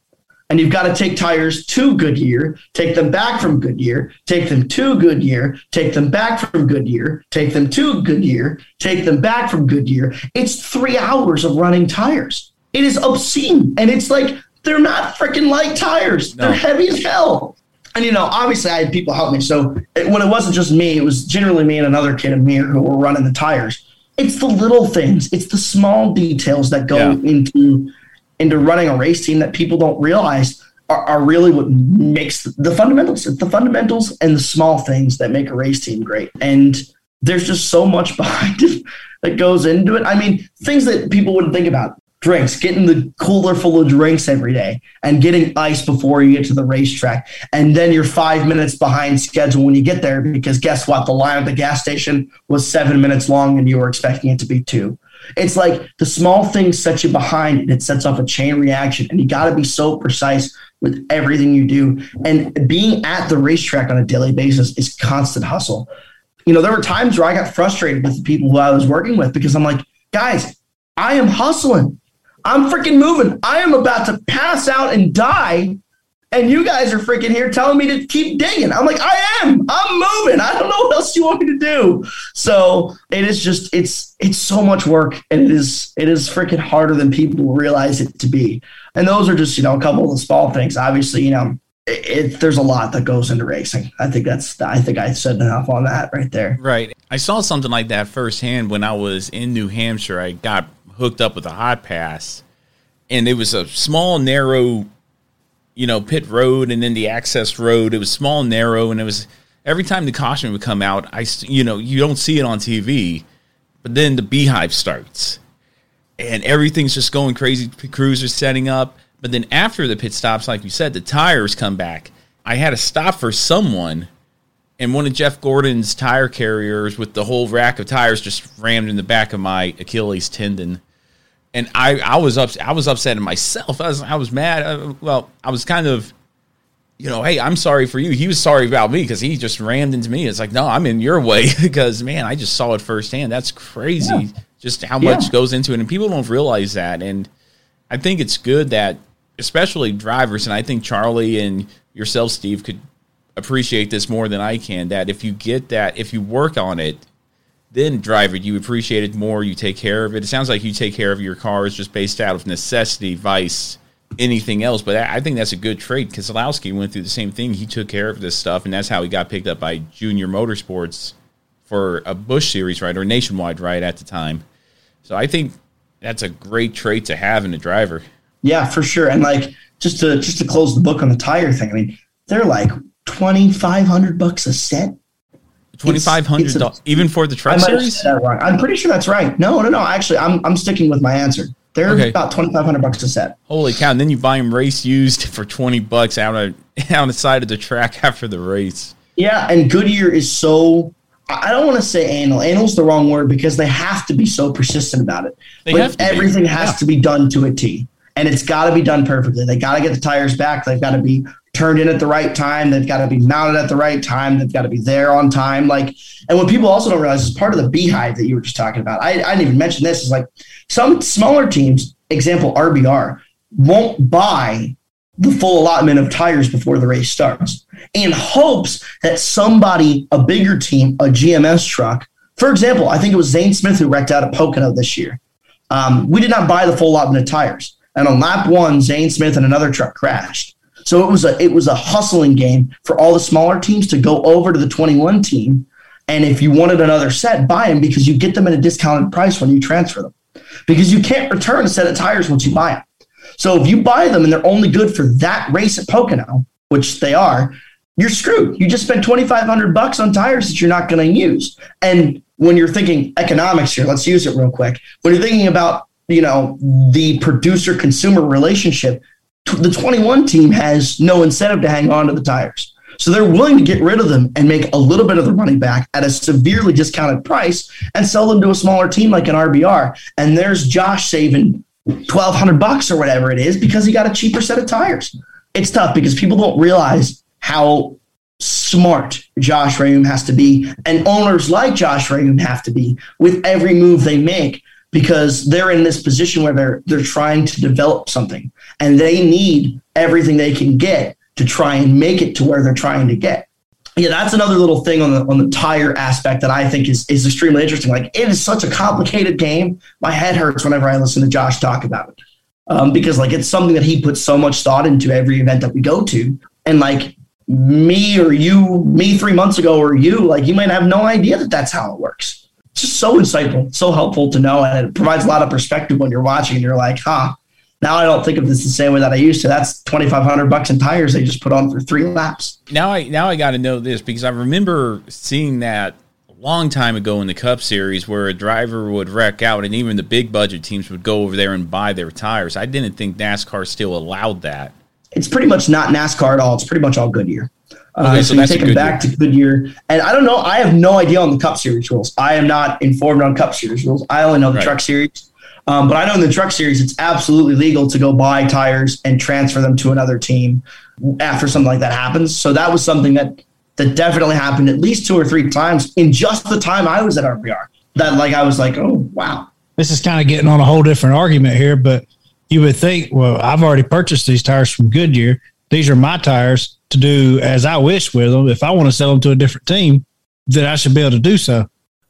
and you've got to take tires to Goodyear, take them back from Goodyear, take them to Goodyear, take them back from Goodyear, take them to Goodyear, take them back from Goodyear. It's three hours of running tires. It is obscene. And it's like, they're not freaking light tires. No. They're heavy as hell. And, you know, obviously I had people help me. So it, when it wasn't just me, it was generally me and another kid, Amir, who were running the tires. It's the little things, it's the small details that go yeah. into into running a race team that people don't realize are, are really what makes the fundamentals. It's the fundamentals and the small things that make a race team great. And there's just so much behind it that goes into it. I mean, things that people wouldn't think about. Drinks, getting the cooler full of drinks every day and getting ice before you get to the racetrack. And then you're five minutes behind schedule when you get there because guess what? The line at the gas station was seven minutes long and you were expecting it to be two. It's like the small things set you behind and it sets off a chain reaction. And you got to be so precise with everything you do. And being at the racetrack on a daily basis is constant hustle. You know, there were times where I got frustrated with the people who I was working with because I'm like, guys, I am hustling. I'm freaking moving. I am about to pass out and die and you guys are freaking here telling me to keep digging. I'm like, I am. I'm moving. I don't know what else you want me to do. So it is just it's it's so much work, and it is it is freaking harder than people realize it to be. And those are just you know a couple of the small things. Obviously, you know. It, it, there's a lot that goes into racing. I think that's. I think I said enough on that right there. Right. I saw something like that firsthand when I was in New Hampshire. I got hooked up with a hot pass, and it was a small, narrow you know, pit road and then the access road. It was small, and narrow, and it was every time the caution would come out. I, you know, you don't see it on TV, but then the beehive starts, and everything's just going crazy. Crews are setting up, but then after the pit stops, like you said, the tires come back. I had to stop for someone, and one of Jeff Gordon's tire carriers with the whole rack of tires just rammed in the back of my Achilles tendon and I, I was up, I was upset at myself. I was, I was mad. Uh, well, I was kind of, you know, hey, I'm sorry for you. He was sorry about me because he just rammed into me. It's like, no, I'm in your way because man, I just saw it firsthand. That's crazy. Yeah. Just how much yeah. goes into it, and people don't realize that. And I think it's good that, especially drivers, and I think Charlie and yourself, Steve, could appreciate this more than I can. That if you get that, if you work on it then drive it. You appreciate it more. You take care of it. It sounds like you take care of your cars just based out of necessity, vice, anything else. But I think that's a good trait. Keselowski went through the same thing. He took care of this stuff, and that's how he got picked up by Junior Motorsports for a Busch Series ride or nationwide ride at the time. So I think that's a great trait to have in a driver. Yeah, for sure. And like just to just to close the book on the tire thing. I mean, they're like twenty five hundred bucks a set Twenty five hundred even for the truck series. I'm pretty sure that's right. No, no, no. Actually, I'm I'm sticking with my answer. They're okay. about twenty five hundred bucks a set. Holy cow! And then you buy them race used for twenty bucks out of on the side of the track after the race. Yeah, and Goodyear is so. I don't want to say anal. Anal's the wrong word because they have to be so persistent about it. They but everything be. has yeah. to be done to a T, and it's got to be done perfectly. They got to get the tires back. They've got to be turned in at the right time. They've got to be mounted at the right time. They've got to be there on time. Like, and what people also don't realize is part of the beehive that you were just talking about. I, I didn't even mention this is like some smaller teams, example RBR, won't buy the full allotment of tires before the race starts in hopes that somebody, a bigger team, a GMS truck, for example, I think it was Zane Smith who wrecked out at Pocono this year. Um, we did not buy the full allotment of tires. And on lap one, Zane Smith and another truck crashed. So it was a it was a hustling game for all the smaller teams to go over to the 21 team. And if you wanted another set, buy them because you get them at a discounted price when you transfer them. Because you can't return a set of tires once you buy them. So if you buy them and they're only good for that race at Pocono, which they are, you're screwed. You just spent 2,500 bucks on tires that you're not going to use. And when you're thinking economics here, let's use it real quick. When you're thinking about, you know, the producer consumer relationship, the 21 team has no incentive to hang on to the tires. So they're willing to get rid of them and make a little bit of the money back at a severely discounted price and sell them to a smaller team like an RBR. And there's Josh saving 1200 bucks or whatever it is because he got a cheaper set of tires. It's tough because people don't realize how smart Josh Reaume has to be and owners like Josh Reaume have to be with every move they make because they're in this position where they're they're trying to develop something and they need everything they can get to try and make it to where they're trying to get. Yeah, that's another little thing on the on the tire aspect that I think is is extremely interesting. Like it is such a complicated game. My head hurts whenever I listen to Josh talk about it. Um, because like it's something that he puts so much thought into every event that we go to. And like me or you, me three months ago or you, like you might have no idea that that's how it works. Just so insightful, so helpful to know, and it provides a lot of perspective when you're watching and you're like, huh. Now I don't think of this the same way that I used to. That's twenty five hundred bucks in tires they just put on for three laps. Now I now I got to know this because I remember seeing that a long time ago in the Cup Series where a driver would wreck out and even the big budget teams would go over there and buy their tires. I didn't think NASCAR still allowed that it's pretty much not NASCAR at all. It's pretty much all Goodyear. Uh, okay, so, so you take them back to Goodyear, and I don't know. I have no idea on the Cup Series rules. I am not informed on Cup Series rules. I only know the right. Truck Series, um, but I know in the Truck Series it's absolutely legal to go buy tires and transfer them to another team after something like that happens. So that was something that that definitely happened at least two or three times in just the time I was at RBR. That like I was like, oh wow. This is kind of getting on a whole different argument here, but you would think, well, I've already purchased these tires from Goodyear. These are my tires to do as I wish with them. If I want to sell them to a different team, then I should be able to do so.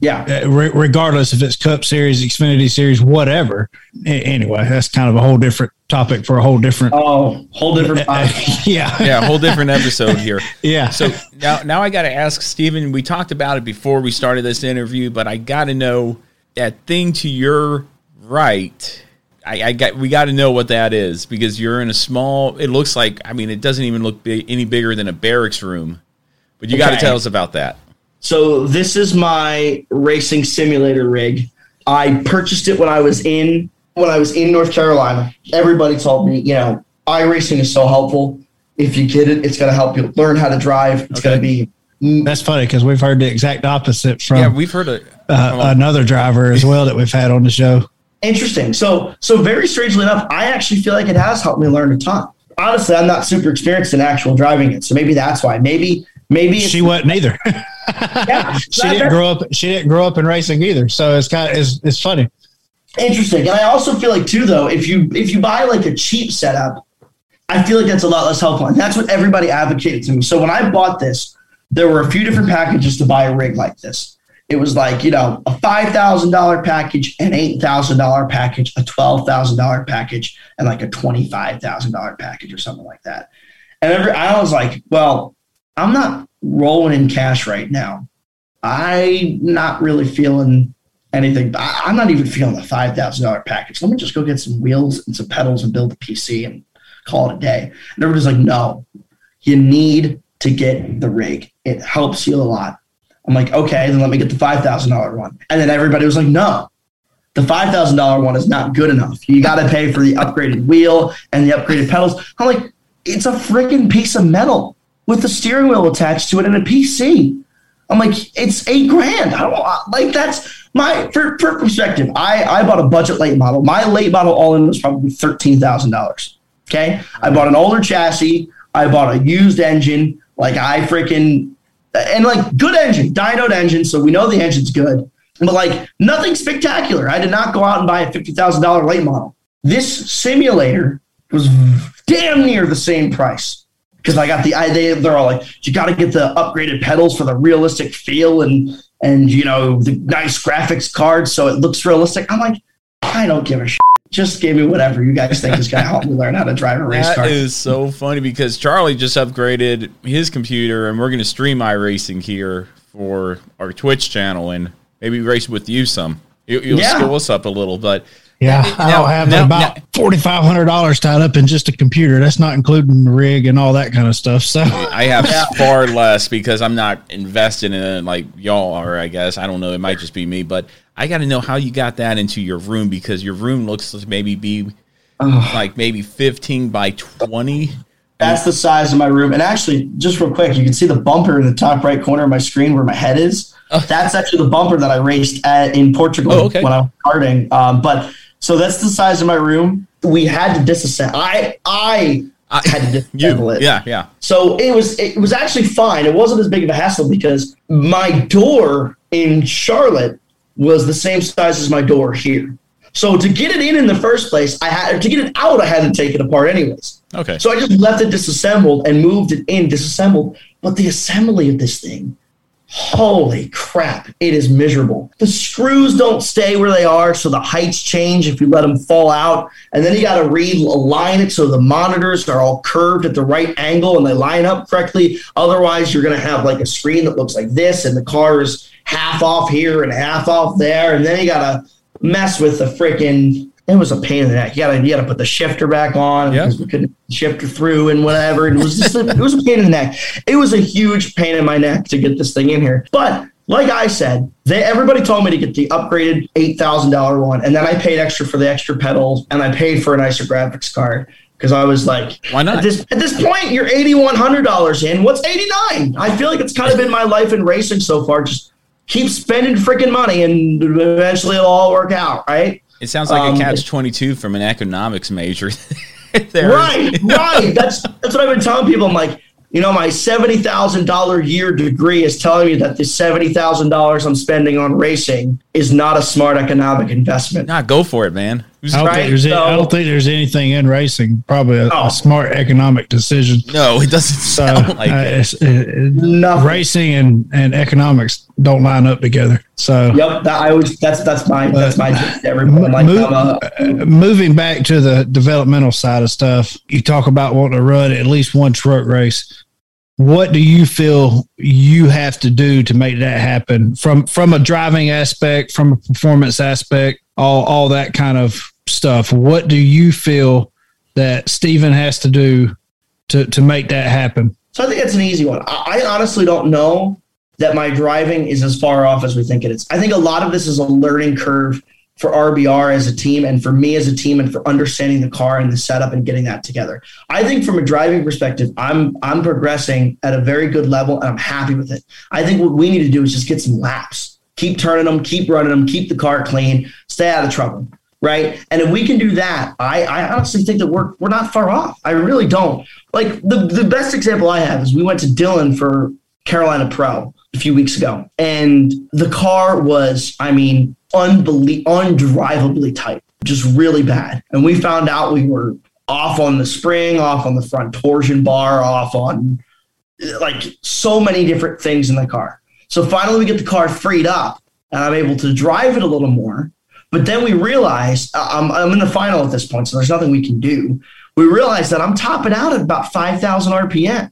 Yeah. Uh, re- regardless if it's Cup Series, Xfinity Series, whatever. A- anyway, that's kind of a whole different topic for a whole different. Oh, whole different. yeah. Yeah, whole different episode here. yeah. So now, now I got to ask Stephen. We talked about it before we started this interview, but I got to know that thing to your right. I, I got we got to know what that is because you're in a small. It looks like I mean it doesn't even look big, any bigger than a barracks room, but you okay. got to tell us about that. So this is my racing simulator rig. I purchased it when I was in when I was in North Carolina. Everybody told me, you know, iRacing is so helpful. If you get it, it's going to help you learn how to drive. It's okay. going to be. That's funny because we've heard the exact opposite from. Yeah, we've heard it. Uh, another driver as well that we've had on the show. Interesting. So, so very strangely enough, I actually feel like it has helped me learn a ton. Honestly, I'm not super experienced in actual driving it, so maybe that's why. Maybe maybe she wasn't either. yeah, she didn't grow up. She didn't grow up in racing either. So it's kind of it's, it's funny. Interesting, and I also feel like too though if you if you buy like a cheap setup, I feel like that's a lot less helpful, and that's what everybody advocated to me. So when I bought this, there were a few different packages to buy a rig like this. It was like you know a five thousand dollar package, an eight thousand dollar package, a twelve thousand dollar package, and like a twenty five thousand dollar package or something like that. And every I was like, well, I'm not rolling in cash right now. I'm not really feeling anything. I, am not even feeling the five thousand dollar package. Let me just go get some wheels and some pedals and build a PC and call it a day. And everybody's like, no, you need to get the rig. It helps you a lot. I'm like, okay, then let me get the five thousand dollar one. And then everybody was like, no, the five thousand dollar one is not good enough. You got to pay for the upgraded wheel and the upgraded pedals. I'm like, it's a freaking piece of metal with the steering wheel attached to it and a PC. I'm like, it's eight grand. I don't like that's my for, for perspective. I I bought a budget late model. My late model all in was probably thirteen thousand dollars. Okay, I bought an older chassis. I bought a used engine. Like I freaking and like good engine, dynoed engine. So we know the engine's good, but like nothing spectacular. I did not go out and buy a fifty thousand dollar late model. This simulator was damn near the same price because I got the I they they're all like you got to get the upgraded pedals for the realistic feel and and you know the nice graphics card so it looks realistic. I'm like, I don't give a shit. Just give me whatever you guys think is going to help me learn how to drive a race That car. is so funny because Charlie just upgraded his computer and we're going to stream iRacing here for our Twitch channel and maybe race with you some. You, you'll Yeah. skill us up a little, but Yeah, I Now- don't have now- about forty five hundred dollars tied up in just a computer. That's not including the rig and all that kind of stuff. So I have far less because I'm not invested in it like y'all are, I guess. I don't know. It might just be me, but I got to know how you got that into your room because your room looks to maybe be like maybe 15 by 20. That's the size of my room. And actually, just real quick, you can see the bumper in the top right corner of my screen where my head is. That's actually the bumper that I raced at in Portugal Oh, okay. when I was karting. Um, but so that's the size of my room. We had to disassemble. I I had to disassemble it. Yeah, yeah. So it was it was actually fine. It wasn't as big of a hassle because my door in Charlotte was the same size as my door here. So to get it in in the first place, I had to get it out. I had to take it apart anyways. Okay. So I just left it disassembled and moved it in disassembled. But the assembly of this thing, holy crap, it is miserable. The screws don't stay where they are, so the heights change if you let them fall out. And then you got to realign it so the monitors are all curved at the right angle and they line up correctly. Otherwise, you're going to have like a screen that looks like this, and the car is half off here and half off there. And then you got to mess with the freaking. It was a pain in the neck. You gotta, you gotta put the shifter back on because we couldn't shifter through and whatever. And it was just, a, it was a pain in the neck. It was a huge pain in my neck to get this thing in here. But like I said, they, everybody told me to get the upgraded eight thousand dollar one, and then I paid extra for the extra pedals, and I paid for a nicer graphics card because I was like, why not? At this, at this point, you're eighty one hundred dollars in. What's eighty nine? I feel like it's kind of been my life in racing so far. Just keep spending freaking money, and eventually it'll all work out, right? It sounds like Um, a catch 22 from an economics major. there. Right, right. That's that's what I've been telling people. I'm like, you know, my seventy thousand dollar year degree is telling me that the seventy thousand dollars I'm spending on racing is not a smart economic investment. Nah, go for it, man. I don't, think there's I don't think there's anything in racing. Probably a, Oh. a smart economic decision. No, it doesn't So sound like uh, it. it- racing and, and economics don't line up together. So Yep, that I always that's that's my that's my everyone. I'm like, Move- a, uh, moving back to the developmental side of stuff, you talk about wanting to run at least one truck race. What do you feel you have to do to make that happen from from a driving aspect, from a performance aspect, all all that kind of stuff? What do you feel that Stephen has to do to to make that happen? So I think it's an easy one. I, I honestly don't know that my driving is as far off as we think it is. I think a lot of this is a learning curve for RBR as a team and for me as a team and for understanding the car and the setup and getting that together. I think from a driving perspective, I'm I'm progressing at a very good level and I'm happy with it. I think what we need to do is just get some laps. Keep turning them, keep running them, keep the car clean, stay out of trouble. Right. And if we can do that, I, I honestly think that we're we're not far off. I really don't. Like the, the best example I have is we went to Dillon for Carolina Pro a few weeks ago, and the car was, I mean, unbelie- undrivably tight, just really bad. And we found out we were off on the spring, off on the front torsion bar, off on like so many different things in the car. So finally, we get the car freed up, and I'm able to drive it a little more. But then we realize uh, I'm, I'm in the final at this point, so there's nothing we can do. We realize that I'm topping out at about 5,000 RPM.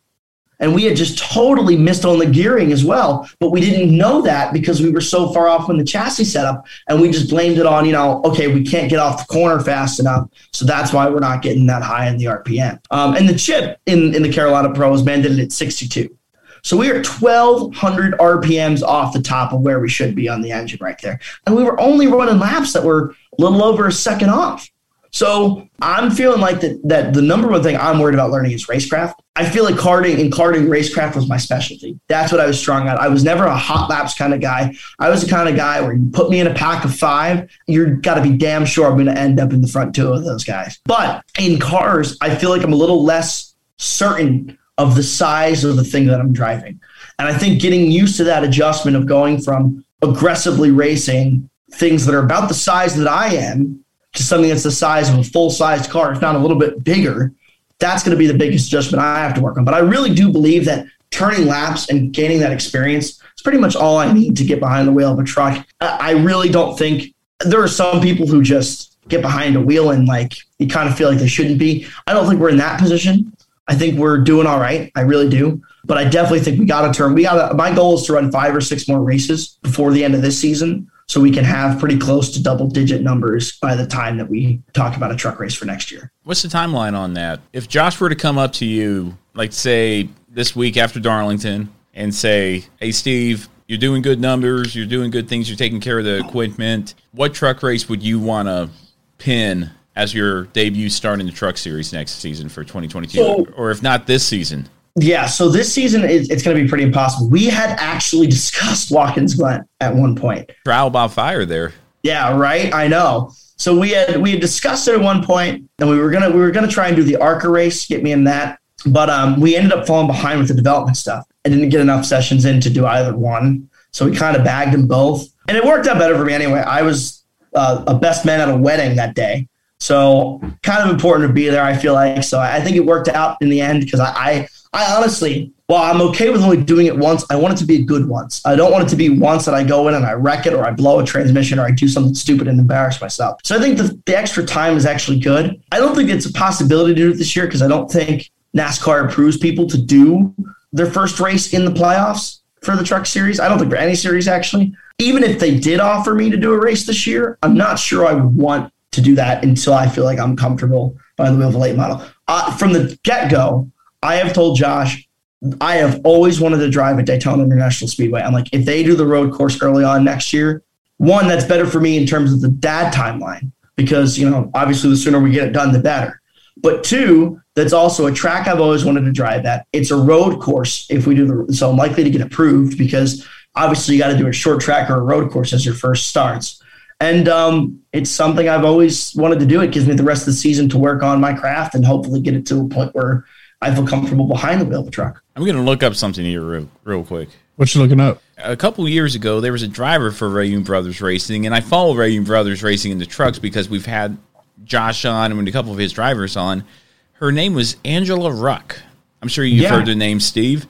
And we had just totally missed on the gearing as well. But we didn't know that because we were so far off on the chassis setup. And we just blamed it on, you know, okay, we can't get off the corner fast enough. So that's why we're not getting that high in the RPM. Um, and the chip in, in the Carolina Pro was mandated at 62. So we are 1,200 RPMs off the top of where we should be on the engine right there. And we were only running laps that were a little over a second off. So I'm feeling like that that the number one thing I'm worried about learning is racecraft. I feel like karting and karting racecraft was my specialty. That's what I was strong at. I was never a hot laps kind of guy. I was the kind of guy where you put me in a pack of five, you're got to be damn sure I'm going to end up in the front two of those guys. But in cars, I feel like I'm a little less certain of the size of the thing that I'm driving. And I think getting used to that adjustment of going from aggressively racing things that are about the size that I am to something that's the size of a full sized car, if not a little bit bigger, That's going to be the biggest adjustment I have to work on. But I really do believe that turning laps and gaining that experience is pretty much all I need to get behind the wheel of a truck. I really don't think there are some people who just get behind a wheel and like you kind of feel like they shouldn't be. I don't think we're in that position. I think we're doing all right. I really do. But I definitely think we got to turn. We got my goal is to run five or six more races before the end of this season so we can have pretty close to double digit numbers by the time that we talk about a truck race for next year. What's the timeline on that? If Josh were to come up to you, like say this week after Darlington, and say, "Hey, Steve, you're doing good numbers, you're doing good things, you're taking care of the equipment. What truck race would you want to pin as your debut starting the truck series next season for 2022, so, or if not this season?" Yeah, so this season is it's going to be pretty impossible. We had actually discussed Watkins Glen at one point. Trial by fire there. Yeah, right. I know. So we had we had discussed it at one point, and we were gonna we were gonna try and do the ARCA race, get me in that, but um, we ended up falling behind with the development stuff. I didn't get enough sessions in to do either one, so we kind of bagged them both, and it worked out better for me anyway. I was uh, a best man at a wedding that day, so kind of important to be there. I feel like so I think it worked out in the end because I, I I honestly, while I'm okay with only doing it once, I want it to be a good once. I don't want it to be once that I go in and I wreck it or I blow a transmission or I do something stupid and embarrass myself. So I think the, the extra time is actually good. I don't think it's a possibility to do it this year because I don't think NASCAR approves people to do their first race in the playoffs for the truck series. I don't think for any series actually. Even if they did offer me to do a race this year, I'm not sure I would want to do that until I feel like I'm comfortable by the wheel of a late model. Uh, from the get go, I have told Josh, I have always wanted to drive at Daytona International Speedway. I'm like, if they do the road course early on next year, one, that's better for me in terms of the dad timeline because, you know, obviously the sooner we get it done, the better. But two, that's also a track I've always wanted to drive at. It's a road course if we do the, so I'm likely to get approved because obviously you got to do a short track or a road course as your first starts. And um, it's something I've always wanted to do. It gives me the rest of the season to work on my craft and hopefully get it to a point where I feel comfortable behind the wheel of a truck. I'm going to look up something here real, real quick. What you looking up? A couple years ago, there was a driver for Reaume Brothers Racing, and I follow Reaume Brothers Racing in the trucks because we've had Josh on and a couple of his drivers on. Her name was Angela Ruch. I'm sure you've yeah. heard the name, Steve.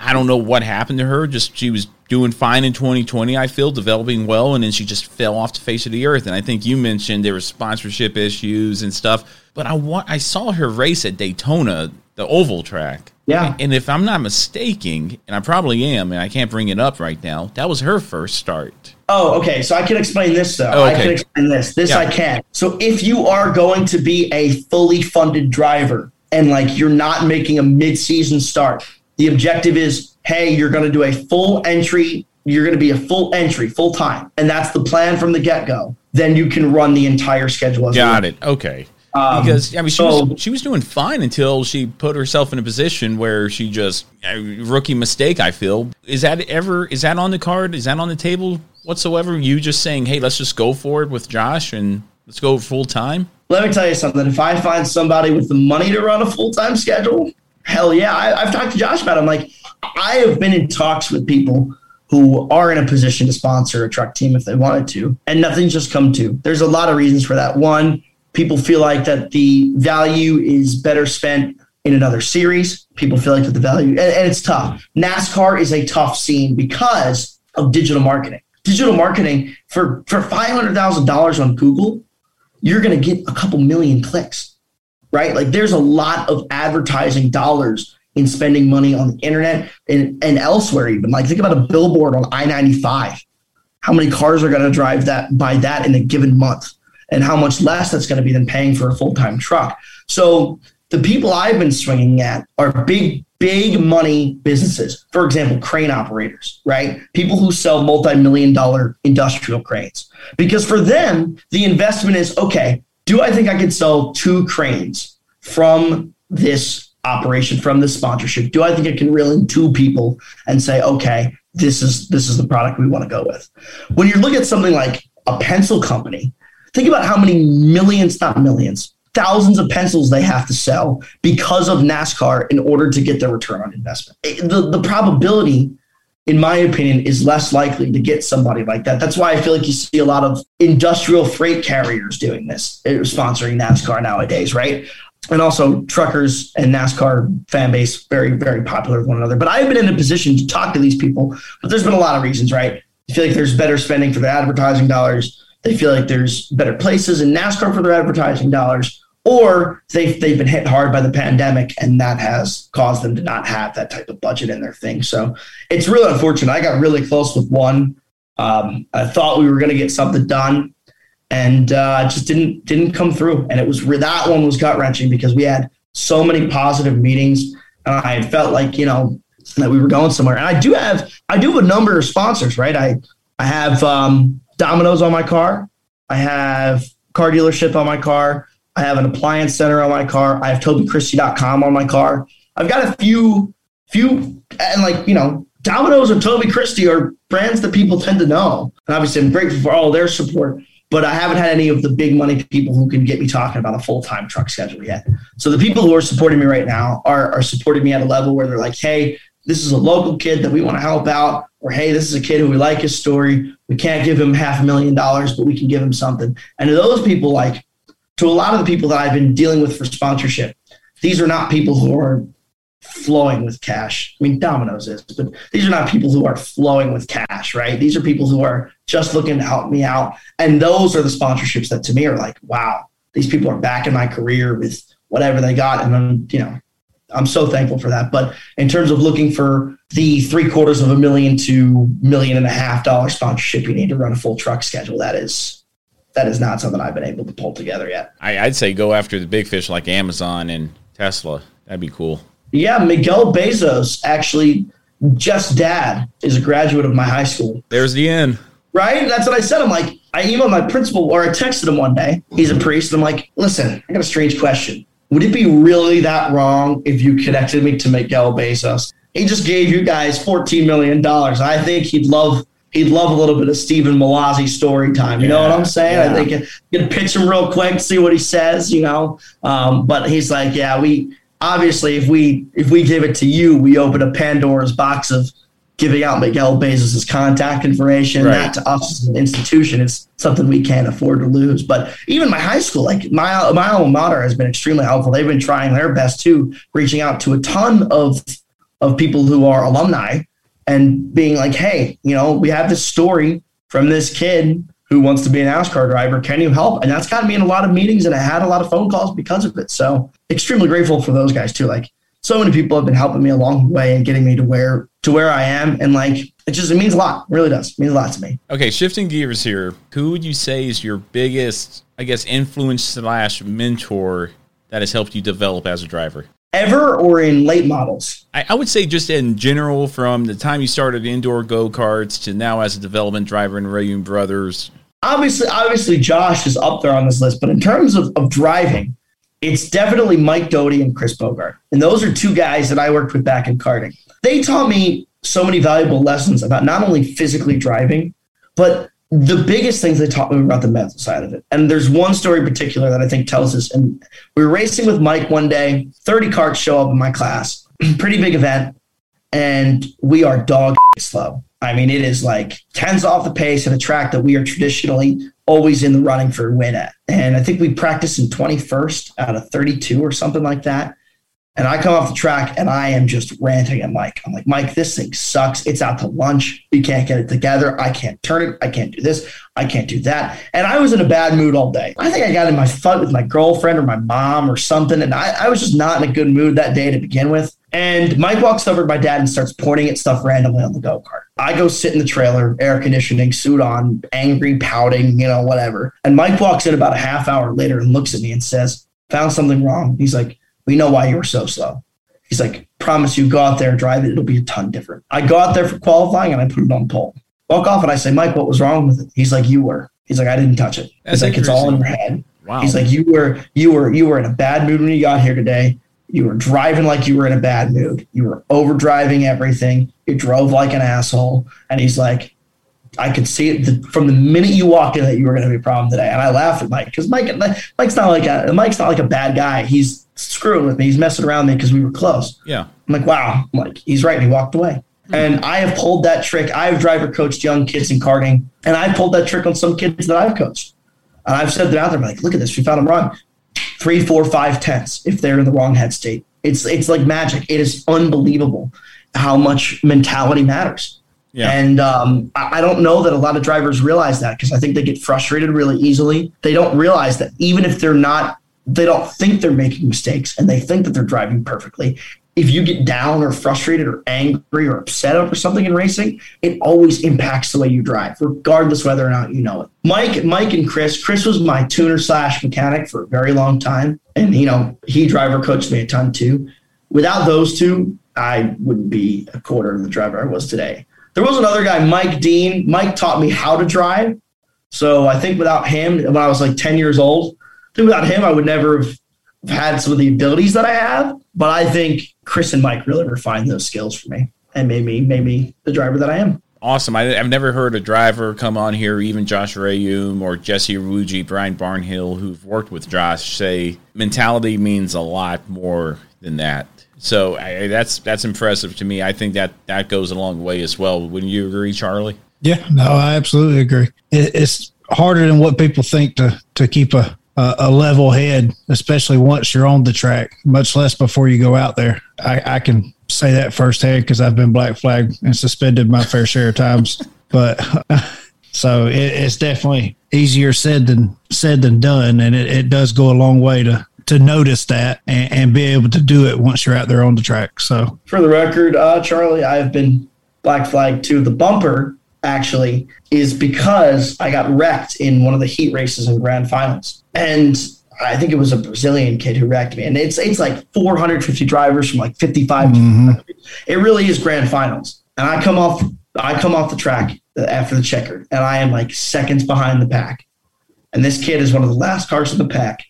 I don't know what happened to her. Just she was doing fine in 2020. I feel developing well, and then she just fell off the face of the earth. And I think you mentioned there were sponsorship issues and stuff. But I want I saw her race at Daytona the oval track. Yeah. And if I'm not mistaken, and I probably am, and I can't bring it up right now, that was her first start. Oh, okay. So I can explain this though. Oh, okay. I can explain this. This yeah. I can. So if you are going to be a fully funded driver and like you're not making a mid-season start, the objective is, hey, you're going to do a full entry. You're going to be a full entry, full time, and that's the plan from the get-go. Then you can run the entire schedule. As Got it. Okay. Um, because I mean, she so, was she was doing fine until she put herself in a position where she just rookie mistake. I feel is that ever is that on the card? Is that on the table whatsoever? You just saying, hey, let's just go for it with Josh and let's go full time. Let me tell you something. If I find somebody with the money to run a full time schedule, hell yeah. I, I've talked to Josh about. It. I'm like, I have been in talks with people who are in a position to sponsor a truck team if they wanted to, and nothing's just come to. There's a lot of reasons for that. One People feel like that the value is better spent in another series. People feel like that the value, and, and it's tough. NASCAR is a tough scene because of digital marketing. Digital marketing for for five hundred thousand dollars on Google, you're going to get a couple million clicks, right? Like there's a lot of advertising dollars in spending money on the internet and, and elsewhere even like think about a billboard on i-95 how many cars are going to drive that by that in a given month and how much less that's going to be than paying for a full time truck. So the people I've been swinging at are big, big money businesses. For example, crane operators, right? People who sell multi million dollar industrial cranes. Because for them, the investment is okay, do I think I could sell two cranes from this operation, from this sponsorship? Do I think I can reel in two people and say, okay, this is this is the product we want to go with? When you look at something like a pencil company Think about how many millions, not millions, thousands of pencils they have to sell because of NASCAR in order to get their return on investment. The, the probability, in my opinion, is less likely to get somebody like that. That's why I feel like you see a lot of industrial freight carriers doing this, eh, sponsoring NASCAR nowadays, right? and also truckers and NASCAR fan base very very popular with one another. But I've been in a position to talk to these people, but there's been a lot of reasons, right? I feel like there's better spending for the advertising dollars. They feel like there's better places in NASCAR for their advertising dollars, or they've they've been hit hard by the pandemic, and that has caused them to not have that type of budget in their thing. So it's really unfortunate. I got really close with one. Um, I thought we were going to get something done and uh, just didn't didn't come through. And it was that one was gut wrenching because we had so many positive meetings, and I felt like you know that we were going somewhere. And I do have I do have a number of sponsors, right? I I have um, Domino's on my car, I have car dealership on my car, I have an appliance center on my car, I have TobyChristie.com on my car. I've got a few few and like you know Domino's and Toby Christie are brands that people tend to know. And obviously, I'm grateful for all their support but I haven't had any of the big money people who can get me talking about a full time truck schedule yet. So the people who are supporting me right now are, are supporting me at a level where they're like, hey, this is a local kid that we want to help out, or hey, this is a kid who we like his story. We can't give him half a million dollars, but we can give him something. And to those people, like to a lot of the people that I've been dealing with for sponsorship, these are not people who are flowing with cash. I mean, Domino's is, but these are not people who are flowing with cash, right? These are people who are just looking to help me out. And those are the sponsorships that to me are like, wow, these people are back in my career with whatever they got. And then, you know, I'm so thankful for that. But in terms of looking for the three quarters of a million to million and a half dollar sponsorship you need to run a full truck schedule, that is that is not something I've been able to pull together yet. I, I'd say go after the big fish like Amazon and Tesla. That'd be cool. Yeah, Miguel Bezos actually just dad is a graduate of my high school. There's the end. Right? That's what I said. I'm like, I emailed my principal or I texted him one day. He's a priest. And I'm like, listen, I got a strange question. Would it be really that wrong if you connected me to Miguel Bezos? He just gave you guys $14 million. I think he'd love he'd love a little bit of Stephen Mallozzi story time. You yeah, know what I'm saying? Yeah. I think you can pitch him real quick, see what he says, you know. Um, but he's like, yeah, we obviously if we if we give it to you, we open a Pandora's box of giving out Miguel Bezos' contact information. Right. That to us as an institution is something we can't afford to lose. But even my high school, like my my alma mater, has been extremely helpful. They've been trying their best too, reaching out to a ton of of people who are alumni and being like, hey, you know, we have this story from this kid who wants to be an NASCAR driver. Can you help? And that's gotten me in a lot of meetings and I had a lot of phone calls because of it. So extremely grateful for those guys too. Like so many people have been helping me along the way and getting me to where to where I am. And like it just it means a lot. It really does. It means a lot to me. Okay, shifting gears here. Who would you say is your biggest, I guess, influence slash mentor that has helped you develop as a driver? Ever or in late models? I, I would say just in general, from the time you started indoor go karts to now as a development driver in Reaume Brothers obviously, obviously, Josh is up there on this list, but in terms of, of driving, it's definitely Mike Doty and Chris Bogart. And those are two guys that I worked with back in karting. They taught me so many valuable lessons about not only physically driving, but the biggest things they taught me about the mental side of it. And there's one story in particular that I think tells us. And we were racing with Mike one day, 30 carts show up in my class, pretty big event, and we are dog slow. I mean, it is like tens off the pace at a track that we are traditionally always in the running for a win at. And I think we practiced in 21st out of 32 or something like that. And I come off the track and I am just ranting at Mike. I'm like, Mike, this thing sucks. It's out to lunch. We can't get it together. I can't turn it. I can't do this. I can't do that. And I was in a bad mood all day. I think I got in my fight with my girlfriend or my mom or something. And I, I was just not in a good mood that day to begin with. And Mike walks over to my dad and starts pointing at stuff randomly on the go kart. I go sit in the trailer, air conditioning, suit on, angry, pouting, you know, whatever. And Mike walks in about a half hour later and looks at me and says, Found something wrong. He's like, We know why you were so slow. He's like, Promise you, go out there and drive it. It'll be a ton different. I go out there for qualifying and I put it on pole. Walk off and I say, Mike, what was wrong with it? He's like, You were. He's like, I didn't touch it. He's like, It's all in your head. Wow. He's like, You were, you were, you were in a bad mood when you got here today you were driving like you were in a bad mood. You were overdriving everything. You drove like an asshole. And he's like, I could see it from the minute you walked in that you were going to be a problem today. And I laughed at Mike because Mike, Mike's not like a Mike's not like a bad guy. He's screwing with me. He's messing around me because we were close. Yeah. I'm like, wow. I'm like, he's right. And he walked away. Mm-hmm. And I have pulled that trick. I've driver coached young kids in karting, and I pulled that trick on some kids that I've coached. And I've said that out there, I'm like, look at this. We found him wrong three, four, five tenths if they're in the wrong head state. It's it's like magic. It is unbelievable how much mentality matters. Yeah. And um, I, I don't know that a lot of drivers realize that because I think they get frustrated really easily. They don't realize that even if they're not, they don't think they're making mistakes and they think that they're driving perfectly. If you get down or frustrated or angry or upset over something in racing, it always impacts the way you drive, regardless whether or not you know it. Mike, Mike, and Chris. Chris was my tuner slash mechanic for a very long time, and you know he driver coached me a ton too. Without those two, I wouldn't be a quarter of the driver I was today. There was another guy, Mike Dean. Mike taught me how to drive. So I think without him, when I was like 10 years old, without him, I would never have had some of the abilities that I have. But I think Chris and Mike really refined those skills for me and made me, made me the driver that I am. Awesome. I, have never heard a driver come on here, even Josh Reaume or Jesse Iwuji, Brian Barnhill, who've worked with Josh, say mentality means a lot more than that. So I, that's that's impressive to me. I think that that goes a long way as well. Wouldn't you agree, Charlie? Yeah, no, I absolutely agree. It, it's harder than what people think to to keep a a, level head, especially once you're on the track. Much less before you go out there. I, I can say that firsthand because I've been black flagged and suspended my fair share of times. but so it, it's definitely easier said than said than done, and it, it does go a long way to to notice that and, and, be able to do it once you're out there on the track. So, for the record, uh, Charlie, I have been black flag to the bumper. Actually, is because I got wrecked in one of the heat races in grand finals, and I think it was a Brazilian kid who wrecked me. And it's it's like 450 drivers from like 55. Mm-hmm. It really is grand finals, and I come off I come off the track after the checker, and I am like seconds behind the pack. And this kid is one of the last cars in the pack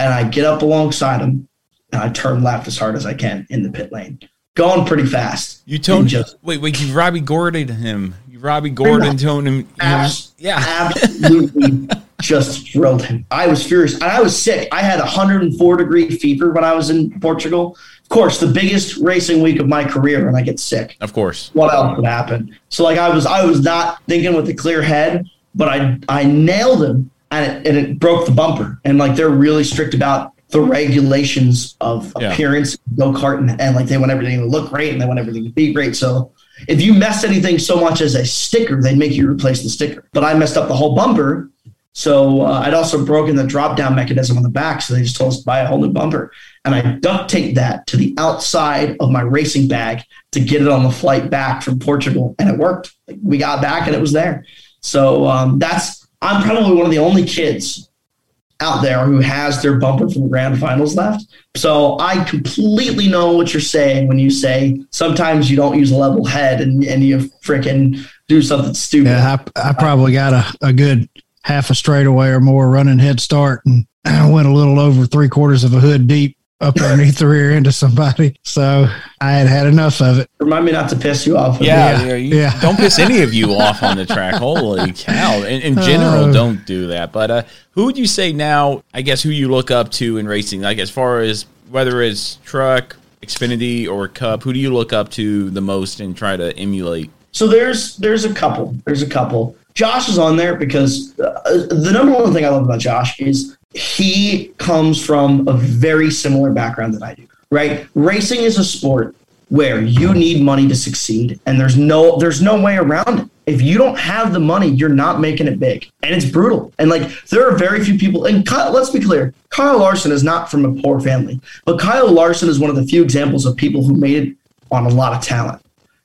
and I get up alongside him and I turn left as hard as I can in the pit lane, going pretty fast. You told just wait, wait, you Robby Gordon to him. You Robby Gordon told him, abs- yeah, absolutely just drilled him. I was furious. And I was sick. I had 104 degree fever when I was in Portugal. Of course, the biggest racing week of my career, and I get sick. Of course, what else would happen? So like I was, I was not thinking with a clear head, but I I nailed him and it, and it broke the bumper. And like they're really strict about the regulations of yeah. appearance, go kart, and, and, like they want everything to look great and they want everything to be great. So if you mess anything so much as a sticker, they'd make you replace the sticker. But I messed up the whole bumper. So uh, I'd also broken the drop down mechanism on the back. So they just told us to buy a whole new bumper. And I duct taped that to the outside of my racing bag to get it on the flight back from Portugal. And it worked. We got back and it was there. So um, that's I'm probably one of the only kids out there who has their bumper from the grand finals left. So I completely know what you're saying when you say sometimes you don't use a level head and, and you freaking do something stupid. Yeah, I, I probably got a, a good half a straightaway or more running head start and I went a little over three quarters of a hood deep up underneath the rear end of somebody. So I had had enough of it. Remind me not to piss you off. Yeah, yeah, you, yeah. Don't piss any of you off on the track. Holy cow! In, in general, uh, don't do that. But uh, who would you say now? I guess who you look up to in racing, like as far as whether it's truck, Xfinity, or Cup, who do you look up to the most and try to emulate? So there's there's a couple. There's a couple. Josh is on there because uh, the number one thing I love about Josh is he comes from a very similar background that I do, right? Racing is a sport where you need money to succeed and there's no there's no way around it. If you don't have the money, you're not making it big. And it's brutal. And like there are very few people and Kyle, let's be clear, Kyle Larson is not from a poor family. But Kyle Larson is one of the few examples of people who made it on a lot of talent.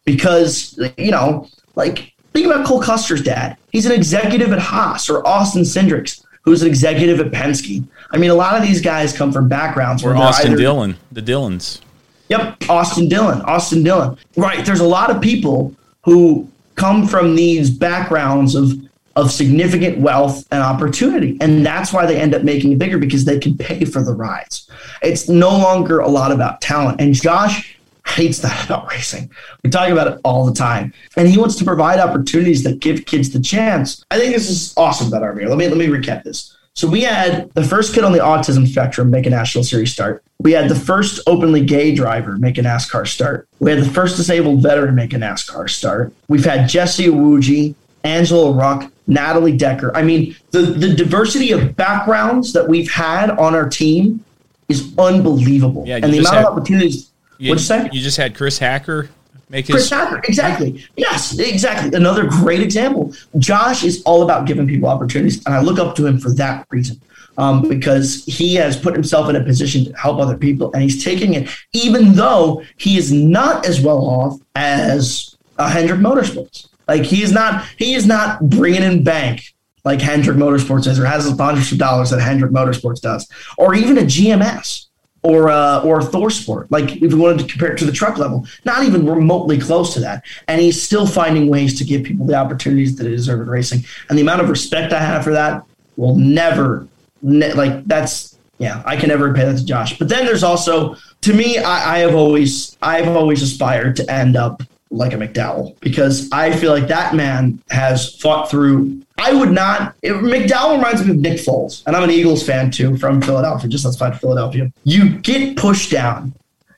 Because you know, like think about Cole Custer's dad. He's an executive at Haas or Austin Cindric's who's an executive at Penske. I mean, a lot of these guys come from backgrounds where Austin either, Dillon, the Dillons. Yep, Austin Dillon, Austin Dillon. Right. There's a lot of people who come from these backgrounds of of significant wealth and opportunity. And that's why they end up making it bigger because they can pay for the rides. It's no longer a lot about talent. And Josh hates that about racing. We talk about it all the time. And he wants to provide opportunities that give kids the chance. I think this is awesome about RBR. Let me let me recap this. So we had the first kid on the autism spectrum make a national series start. We had the first openly gay driver make a NASCAR start. We had the first disabled veteran make a NASCAR start. We've had Jesse Iwuji, Angela Ruch, Natalie Decker. I mean, the the diversity of backgrounds that we've had on our team is unbelievable. Yeah, and the amount of opportunities. You, What'd you say? You just had Chris Hacker make his. Chris. Hacker, exactly. Yes, exactly. Another great example. Josh is all about giving people opportunities, and I look up to him for that reason. Um, because he has put himself in a position to help other people, and he's taking it, even though he is not as well off as uh, Hendrick Motorsports. Like he is not, he is not bringing in bank like Hendrick Motorsports is, or has bunch of dollars that Hendrick Motorsports does, or even a GMS or uh, or Thor Sport. Like if we wanted to compare it to the truck level, not even remotely close to that. And he's still finding ways to give people the opportunities that they deserve in racing. And the amount of respect I have for that will never, ne- like that's yeah, I can never repay that to Josh. But then there's also to me, I, I have always I've always aspired to end up like a McDowell because I feel like that man has fought through. I would not. It, McDowell reminds me of Nick Foles, and I'm an Eagles fan too from Philadelphia, just outside Philadelphia. You get pushed down.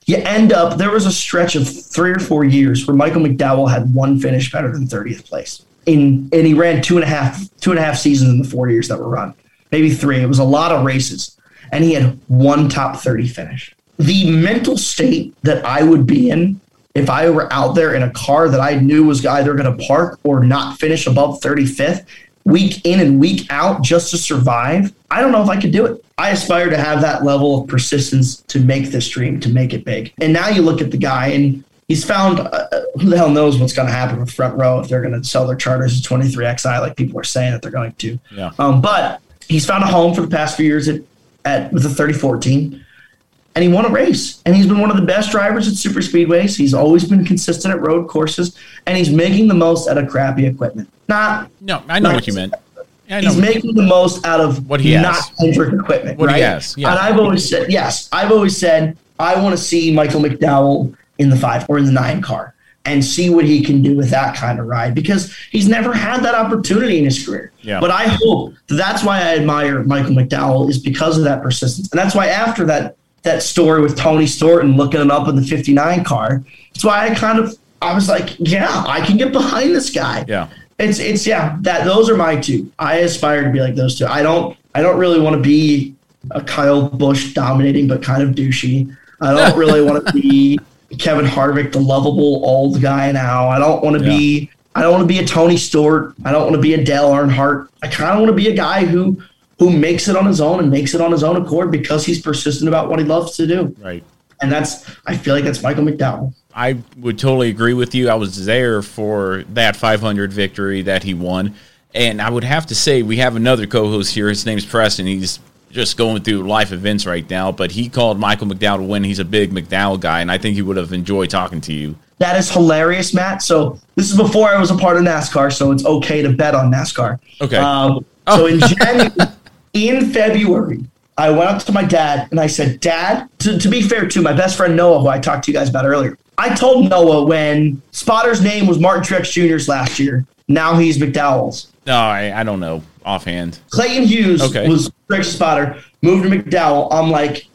You end up. There was a stretch of three or four years where Michael McDowell had one finish better than 30th place. In and he ran two and a half two and a half seasons in the four years that were run, maybe three. It was a lot of races, and he had one top 30 finish. The mental state that I would be in if I were out there in a car that I knew was either going to park or not finish above 35th week in and week out just to survive, I don't know if I could do it. I aspire to have that level of persistence to make this dream, to make it big. And now you look at the guy and he's found uh, who the hell knows what's going to happen with front row if they're going to sell their charters to 23XI like people are saying that they're going to. Yeah. Um, but he's found a home for the past few years at, at with the 3014 and he won a race. And he's been one of the best drivers at super speedways. He's always been consistent at road courses, and he's making the most out of crappy equipment. Not No, I know what you meant. Yeah, He's making the most out of What he not has. Hendrick equipment. What he right? has, yeah. And I've always said, yes, I've always said I want to see Michael McDowell in the five or in the nine car and see what he can do with that kind of ride because he's never had that opportunity in his career. Yeah. But I hope that's why I admire Michael McDowell is because of that persistence. And that's why after that that story with Tony Stewart and looking him up in the 59 car, that's why I kind of I was like, yeah, I can get behind this guy. Yeah. It's it's yeah, that those are my two. I aspire to be like those two. I don't I don't really want to be a Kyle Busch dominating but kind of douchey. I don't really want to be Kevin Harvick, the lovable old guy now. I don't want to be I don't want to be a Tony Stewart. I don't want to be a Dale Earnhardt. I kind of want to be a guy who who makes it on his own and makes it on his own accord because he's persistent about what he loves to do. Right. And that's I feel like that's Michael McDowell. I would totally agree with you. I was there for that 500 victory that he won. And I would have to say, we have another co host here. His name's Preston. He's just going through life events right now, but he called Michael McDowell to win. He's a big McDowell guy, and I think he would have enjoyed talking to you. That is hilarious, Matt. So this is before I was a part of NASCAR, so it's okay to bet on NASCAR. Okay. Um, so in January, in February, I went up to my dad and I said, Dad, to, to be fair to my best friend Noah, who I talked to you guys about earlier, I told Noah when Spotter's name was Martin Truex Jr.'s last year. Now he's McDowell's. No, I, I don't know offhand. Clayton Hughes Okay. was Truex's spotter, moved to McDowell. I'm like,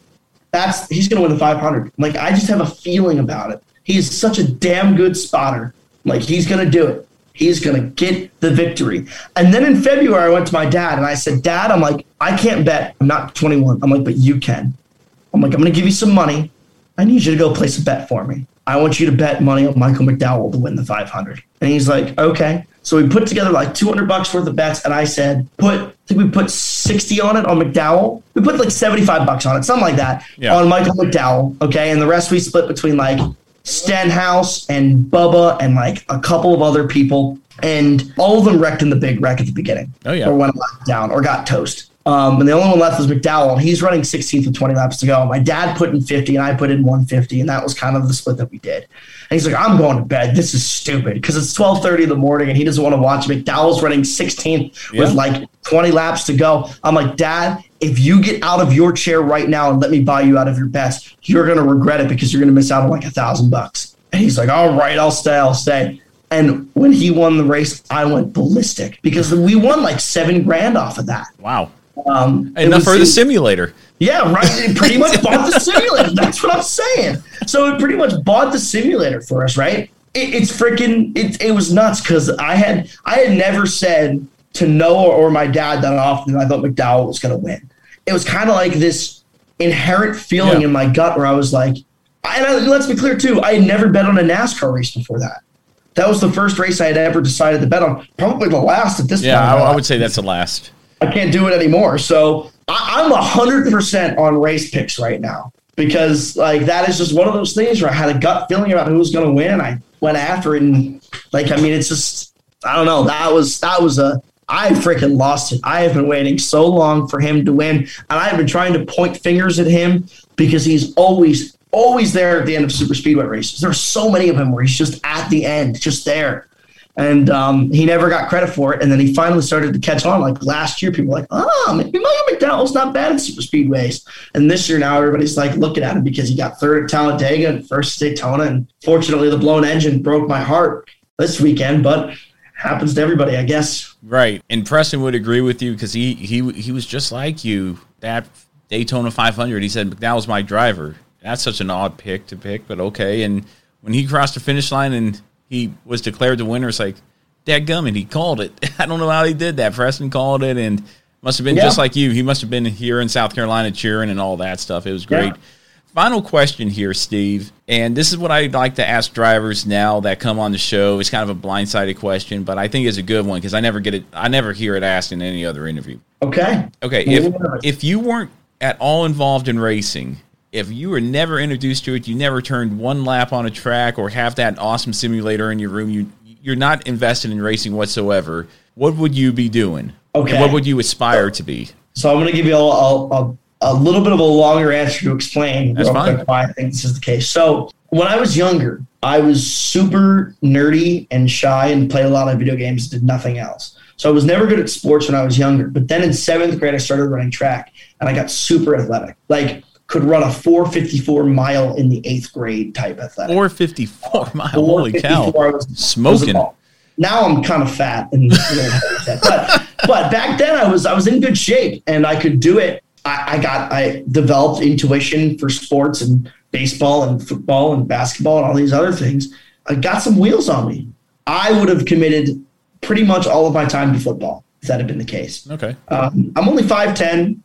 that's he's gonna win the 500. Like I just have a feeling about it. He's such a damn good spotter. Like he's gonna do it. He's gonna get the victory. And then in February, I went to my dad and I said, Dad, I'm like, I can't bet. I'm not 21. I'm like, but you can. I'm like, I'm gonna give you some money. I need you to go place a bet for me. I want you to bet money on Michael McDowell to win the 500. And he's like, okay. So we put together like 200 bucks worth of bets, and I said, put, I think we put 60 on it on McDowell. We put like 75 bucks on it, something like that, Yeah. on Michael McDowell. Okay. And the rest we split between like Stenhouse and Bubba and like a couple of other people. And all of them wrecked in the big wreck at the beginning. Oh, yeah. Or went down or got toast. Um, and the only one left was McDowell. and He's running 16th with 20 laps to go. My dad put in 50 and I put in 150, and that was kind of the split that we did. And he's like, I'm going to bed. This is stupid because it's 12:30 in the morning and he doesn't want to watch. McDowell's running 16th with like 20 laps to go. I'm like, Dad, if you get out of your chair right now and let me buy you out of your bets, you're gonna regret it because you're gonna miss out on like a thousand bucks. And he's like, All right, I'll stay, I'll stay. And when he won the race, I went ballistic because we won like seven grand off of that. Wow. Um, Enough for the simulator. yeah, right. It pretty much bought the simulator. That's what I'm saying. So it pretty much bought the simulator for us, right? It, it's freaking. It, it was nuts because I had I had never said to Noah or my dad that often I thought McDowell was going to win. It was kind of like this inherent feeling Yeah. in my gut where I was like, and I, let's be clear too, I had never bet on a NASCAR race before that. That was the first race I had ever decided to bet on. Probably the last at this Yeah, point. I, I would say that's the last. I can't do it anymore. So I, I'm hundred percent on race picks right now because like that is just one of those things where I had a gut feeling about who was going to win, and I went after it. And like, I mean, it's just I don't know. That was that was a I freaking lost it. I have been waiting so long for him to win, and I have been trying to point fingers at him because he's always always there at the end of super speedway races. There are so many of them where he's just at the end, just there and um, he never got credit for it. And then he finally started to catch on. Like last year, people were like, oh, maybe Michael McDowell's not bad at super speedways. And this year now, everybody's like looking at him because he got third at Talladega and first at Daytona. And fortunately, the blown engine broke my heart this weekend, but happens to everybody, I guess. Right, and Preston would agree with you because he he he was just like you. That Daytona 500, he said that was my driver. That's such an odd pick to pick, but okay. And when he crossed the finish line and he was declared the winner, it's like, dadgummit, he called it. I don't know how he did that. Preston called it, and must have been Yeah. just like you. He must have been here in South Carolina cheering and all that stuff. It was great. Yeah. Final question here, Steve. And this is what I'd like to ask drivers now that come on the show. It's kind of a blindsided question, but I think it's a good one because I never get it. I never hear it asked in any other interview. Okay. Okay, if if you weren't at all involved in racing, if you were never introduced to it, you never turned one lap on a track or have that awesome simulator in your room, you you're not invested in racing whatsoever. What would you be doing? Okay. And what would you aspire to be? So I'm going to give you a, a, a, a little bit of a longer answer to explain That's fine. why I think this is the case. So when I was younger, I was super nerdy and shy and played a lot of video games, did nothing else. So I was never good at sports when I was younger. But then in seventh grade, I started running track and I got super athletic. Like could run a 454 mile in the eighth grade type athletic. 454 uh, mile. Holy cow. I was- Smoking. was now I'm kind of fat and you know, but but back then I was I was in good shape and I could do it. I, I got I developed intuition for sports and baseball and football and basketball and all these other things. I got some wheels on me. I would have committed pretty much all of my time to football if that had been the case. Okay. Um, I'm only 5'10,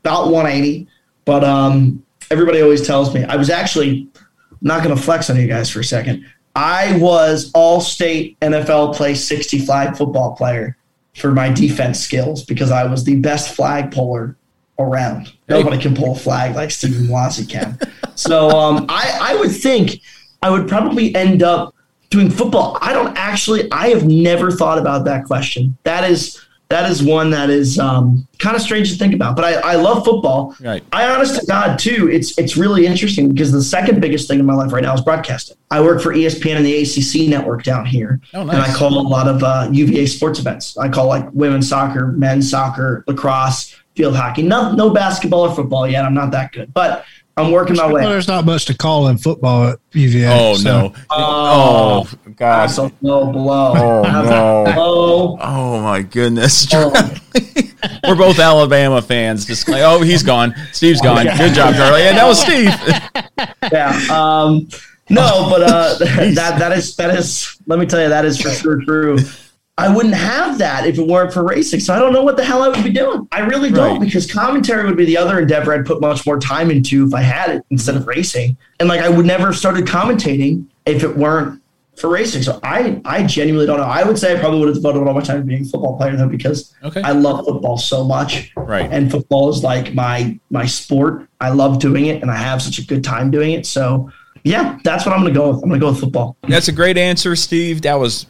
about 180, but um, everybody always tells me I was actually I'm not going to flex on you guys for a second. I was all state NFL play 60 flag football player for my defense skills because I was the best flag puller around. Nobody can pull a flag like Stephen Wazzy can. so um, I, I would think I would probably end up doing football. I don't actually, I have never thought about that question. That is that is one that is um, kind of strange to think about. But I, I love football. Right. I honest to God too, it's it's really interesting because the second biggest thing in my life right now is broadcasting. I work for ESPN and the ACC network down here, Oh, and I call a lot of uh, UVA sports events. I call like women's soccer, men's soccer, lacrosse, field hockey. No, no basketball or football yet. I'm not that good, but I'm working my way. There's not much to call in football at UVA. Oh so- no! Oh, God! That's a low blow. Oh no! low. Oh my goodness! We're both Alabama fans. Just like, oh, he's gone. Steve's gone. Good job, Charlie. And that was Steve. yeah. Um, no, but uh, that that is that is. Let me tell you, that is for sure true. I wouldn't have that if it weren't for racing. So I don't know what the hell I would be doing. I really don't Right. because commentary would be the other endeavor I'd put much more time into if I had it instead of racing. And like I would never have started commentating if it weren't for racing. So I I genuinely don't know. I would say I probably would have devoted all my time to being a football player though because Okay. I love football so much. Right. And football is like my my sport. I love doing it and I have such a good time doing it. So yeah, that's what I'm gonna go with. I'm gonna go with football. That's a great answer, Steve. That was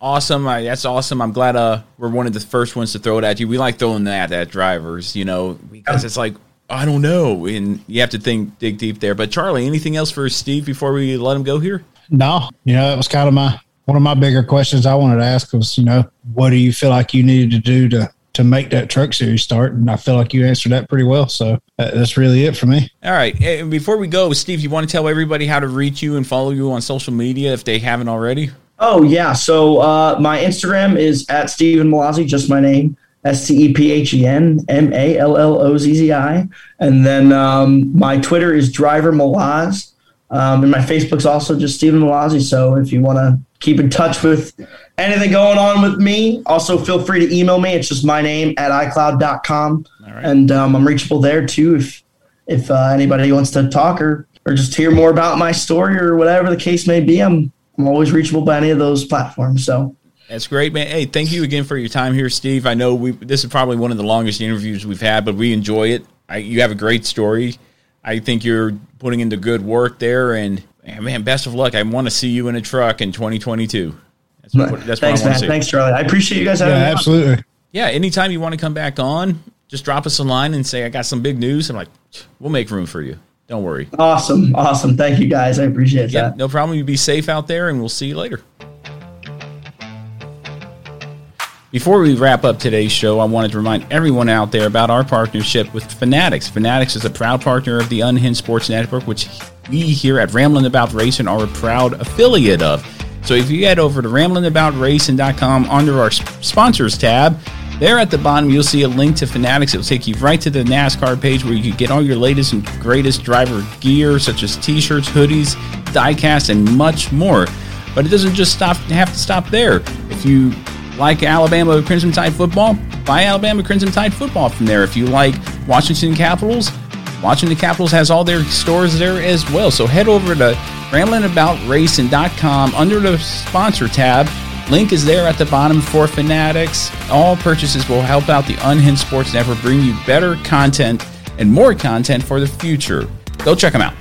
awesome. I, that's awesome. I'm glad uh, we're one of the first ones to throw it at you. We like throwing that at drivers, you know, because it's like I don't know, and you have to think dig deep there. But Charlie, anything else for Steve before we let him go here? No, you know, that was kind of my one of my bigger questions I wanted to ask was, you know, what do you feel like you needed to do to to make that truck series start? And I feel like you answered that pretty well. So that, that's really it for me. All right. And before we go, Steve, you want to tell everybody how to reach you and follow you on social media if they haven't already? Oh yeah. So uh, my Instagram is at Stephen Mallozzi, just my name. S T E P H E N M A L L O Z Z I. And then um, my Twitter is Driver Malaz. Um, and my Facebook's also just Stephen Mallozzi. So if you want to keep in touch with anything going on with me, also feel free to email me. It's just my name at iCloud.com. And um, I'm reachable there too if if uh, anybody wants to talk or, or just hear more about my story or whatever the case may be. I'm, I'm always reachable by any of those platforms. So That's great, man. Hey, thank you again for your time here, Steve. I know we this is probably one of the longest interviews we've had, but we enjoy it. I, you have a great story. I think you're putting into good work there, and man, best of luck. I want to see you in a truck in 2022. That's what, that's thanks, what I want man. to see. Thanks, Charlie. I appreciate you guys having Yeah, me. on. absolutely. Yeah, anytime you want to come back on, just drop us a line and say I got some big news. I'm like, we'll make room for you. Don't worry. Awesome. Awesome. Thank you guys. I appreciate Yeah, that. no problem. You be safe out there, and we'll see you later. Before we wrap up today's show, I wanted to remind everyone out there about our partnership with Fanatics. Fanatics is a proud partner of the Unhinged Sports Network, which we here at Ramblin' About Racing are a proud affiliate of. So if you head over to ramblingaboutracing.com under our sponsors tab, there at the bottom you'll see a link to Fanatics. It'll take you right to the NASCAR page where you can get all your latest and greatest driver gear, such as t-shirts, hoodies, diecast, and much more. But it doesn't just stop have to stop there. If you like Alabama Crimson Tide football, buy Alabama Crimson Tide football from there. If you like Washington Capitals, Washington Capitals has all their stores there as well. So head over to ramblingaboutracing.com under the sponsor tab. Link is there at the bottom for Fanatics. All purchases will help out the Unhinged Sports Network, bring you better content and more content for the future. Go check them out.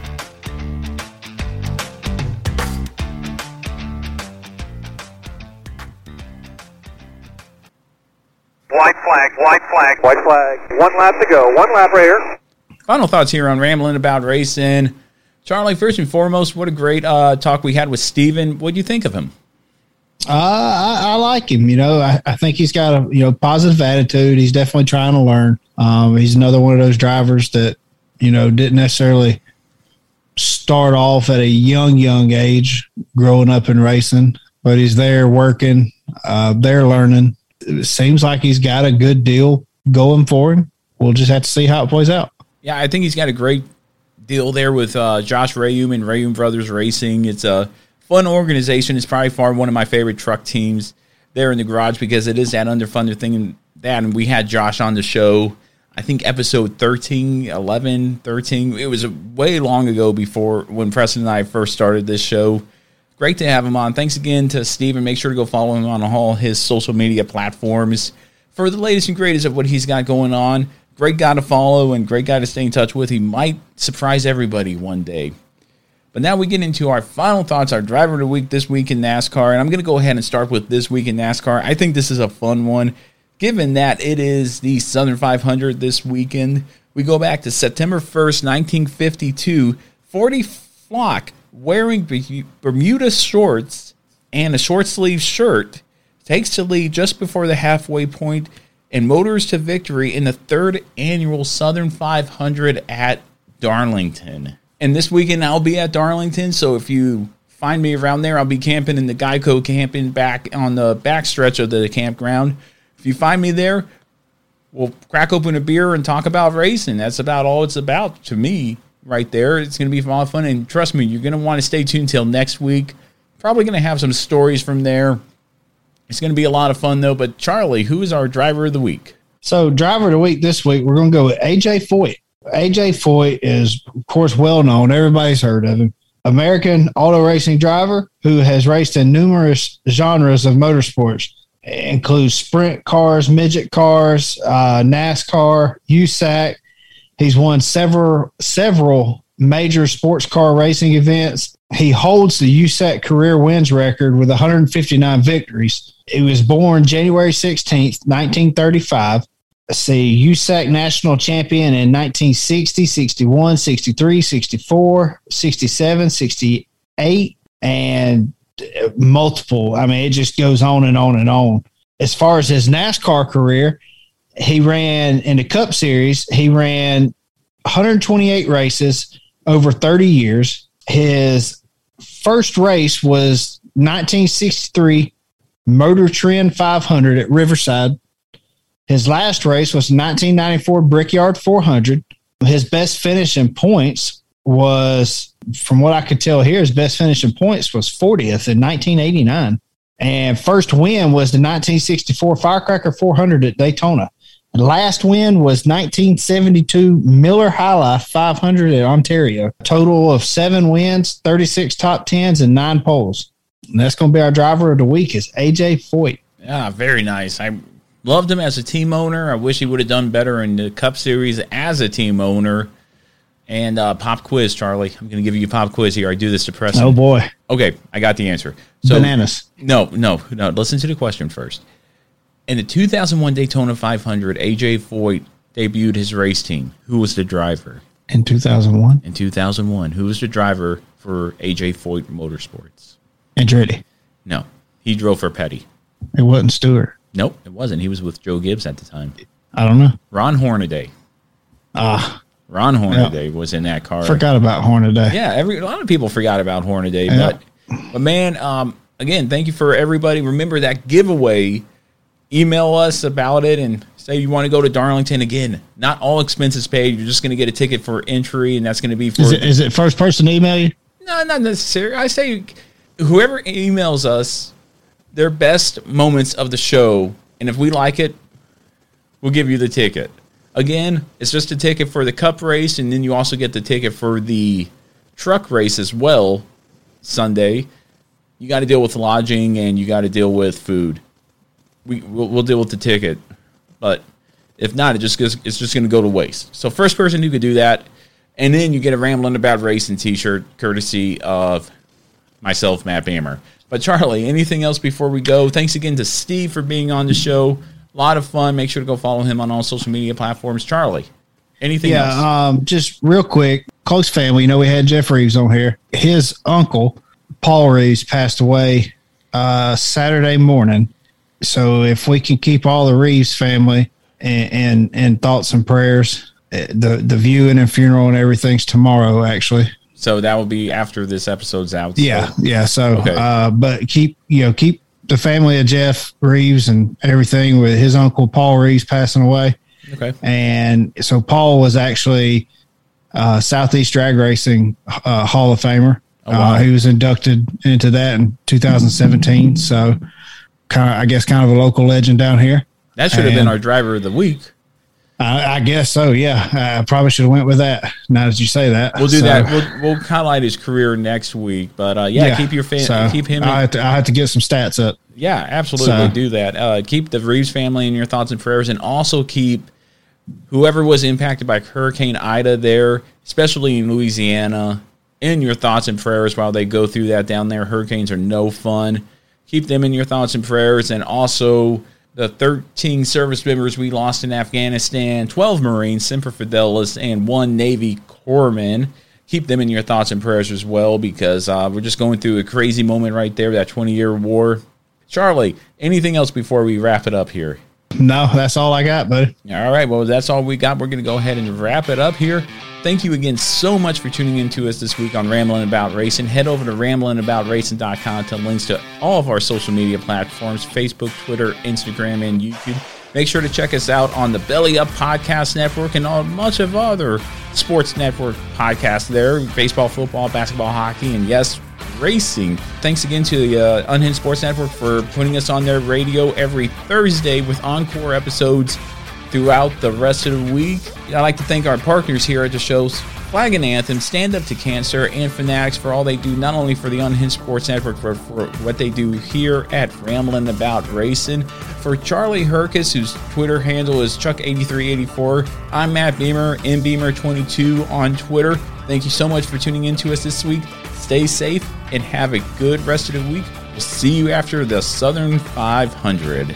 White flag, white flag, white flag. One lap to go. One lap right here. Final thoughts here on Rambling About Racing. Charlie, first and foremost, what a great uh, talk we had with Steven. What do you think of him? Uh, I, I like him. You know, I, I think he's got a you know positive attitude. He's definitely trying to learn. Um, he's another one of those drivers that you know didn't necessarily start off at a young young age, growing up in racing, but he's there working, uh, there learning. It seems like he's got a good deal going for him. We'll just have to see how it plays out. Yeah, I think he's got a great deal there with uh, Josh Reaume and Reaume Brothers Racing. It's a fun organization. It's probably far one of my favorite truck teams there in the garage because it is that underfunded thing and that. And we had Josh on the show, I think episode 13, 11, 13. It was way long ago before when Preston and I first started this show. Great to have him on. Thanks again to Steve, and make sure to go follow him on all his social media platforms for the latest and greatest of what he's got going on. Great guy to follow and great guy to stay in touch with. He might surprise everybody one day. But now we get into our final thoughts, our driver of the week this week in NASCAR. And I'm going to go ahead and start with this week in NASCAR. I think this is a fun one, given that it is the Southern 500 this weekend. We go back to September 1st, 1952. Fonty Flock wearing Bermuda shorts and a short sleeve shirt takes the lead just before the halfway point and motors to victory in the third annual Southern 500 at Darlington. And this weekend I'll be at Darlington, so if you find me around there, I'll be camping in the Geico camping back on the back stretch of the campground. If you find me there, we'll crack open a beer and talk about racing. That's about all it's about to me right there. It's going to be a lot of fun. And trust me, you're going to want to stay tuned till next week. Probably going to have some stories from there. It's going to be a lot of fun, though. But Charlie, who is our driver of the week? So, driver of the week this week, we're going to go with AJ Foyt. AJ Foyt is, of course, well known. Everybody's heard of him. American auto racing driver who has raced in numerous genres of motorsports, includes sprint cars, midget cars, uh, NASCAR, USAC. He's won several several major sports car racing events. He holds the USAC career wins record with 159 victories. He was born January 16th, 1935. Let's see, USAC national champion in 1960, 61, 63, 64, 67, 68, and uh, multiple. I mean, it just goes on and on and on. As far as his NASCAR career, he ran in the Cup Series, he ran 128 races over 30 years. His first race was 1963 Motor Trend 500 at Riverside. His last race was 1994 Brickyard 400. His best finish in points was from what I could tell here, his best finish in points was 40th in 1989. And first win was the 1964 Firecracker 400 at Daytona. And last win was 1972 Miller High Life 500 at Ontario. Total of seven wins, 36 top tens, and nine poles. And that's going to be our driver of the week is AJ Foyt. Yeah, very nice. I loved him as a team owner. I wish he would have done better in the Cup Series as a team owner. And uh, pop quiz, Charlie. I'm going to give you a pop quiz here. I do this to press. Oh boy. Okay, I got the answer. So Bananas. No, no, no. Listen to the question first. In the 2001 Daytona 500, AJ Foyt debuted his race team. Who was the driver? In 2001? In 2001. Who was the driver for AJ Foyt Motorsports? Andretti. No, he drove for Petty. It wasn't Stewart. Nope, it wasn't. He was with Joe Gibbs at the time. I don't know. Ron Hornaday. Ah. Ron Hornaday was in that car. Forgot about Hornaday. Yeah, every a lot of people forgot about Hornaday, Yeah. but but man, um, again, thank you for everybody. Remember that giveaway. Email us about it and say you want to go to Darlington again. Not all expenses paid. You're just going to get a ticket for entry, and that's going to be for Is it, is it first person to email you? no, not necessary. I say whoever emails us their best moments of the show, and if we like it, we'll give you the ticket. Again, it's just a ticket for the cup race, and then you also get the ticket for the truck race as well. Sunday, you got to deal with lodging and you got to deal with food. We we'll, we'll deal with the ticket, but if not, it just goes, it's just going to go to waste. So first person who could do that, and then you get a rambling about racing T-shirt courtesy of myself, Matt Bammer. But Charlie, anything else before we go? Thanks again to Steve for being on the show. A lot of fun. Make sure to go follow him on all social media platforms. Charlie, anything yeah, else? um, just real quick, close family. You know, we had Jeff Reeves on here. His uncle, Paul Reeves, passed away uh, Saturday morning. So if we can keep all the Reeves family and and, and thoughts and prayers, eh, the the viewing and funeral and everything's tomorrow. Actually, So that will be after this episode's out. so- yeah, yeah. So, Okay. uh, but keep you know keep the family of Jeff Reeves and everything with his uncle Paul Reeves passing away. Okay. And so Paul was actually uh, Southeast Drag Racing uh, Hall of Famer. Oh, wow. uh, he was inducted into that in 2017. So, kind of, I guess, kind of a local legend down here. That should have been our driver of the week. I, I guess so. Yeah, I probably should have went with that. Now that you say that, We'll do So, that. We'll, we'll highlight his career next week. But uh, yeah, keep your fan, so keep him. I have, to, I have to get some stats up. Yeah, absolutely So- do that. Uh, keep the Reeves family in your thoughts and prayers, and also keep whoever was impacted by Hurricane Ida there, especially in Louisiana, in your thoughts and prayers while they go through that down there. Hurricanes are no fun. Keep them in your thoughts and prayers, and also the 13 service members we lost in Afghanistan, 12 Marines, Semper Fidelis, and one Navy corpsman. Keep them in your thoughts and prayers as well because uh, we're just going through a crazy moment right there, that 20 year war. Charlie, anything else before we wrap it up here? No, that's all I got, buddy. All right, well, that's all we got. We're going to go ahead and wrap it up here. Thank you again so much for tuning in to us this week on Rambling About Racing. Head over to ramblingaboutracing.com to links to all of our social media platforms Facebook, Twitter, Instagram, and YouTube. Make sure to check us out on the Belly Up Podcast Network and all much of other sports network podcasts there baseball, football, basketball, hockey, and yes, racing. Thanks again to the uh, Unhinged Sports Network for putting us on their radio every Thursday with encore episodes throughout the rest of the week. I'd like to thank our partners here at the shows, Flag and Anthem, Stand Up to Cancer, and Fanatics for all they do, not only for the Unhinged Sports Network, but for what they do here at Ramblin' About Racing. For Charlie Herkus, whose Twitter handle is Chuck8384, I'm Matt Beamer, MBeamer22 on Twitter. Thank you so much for tuning in to us this week. Stay safe and have a good rest of the week. We'll see you after the Southern 500.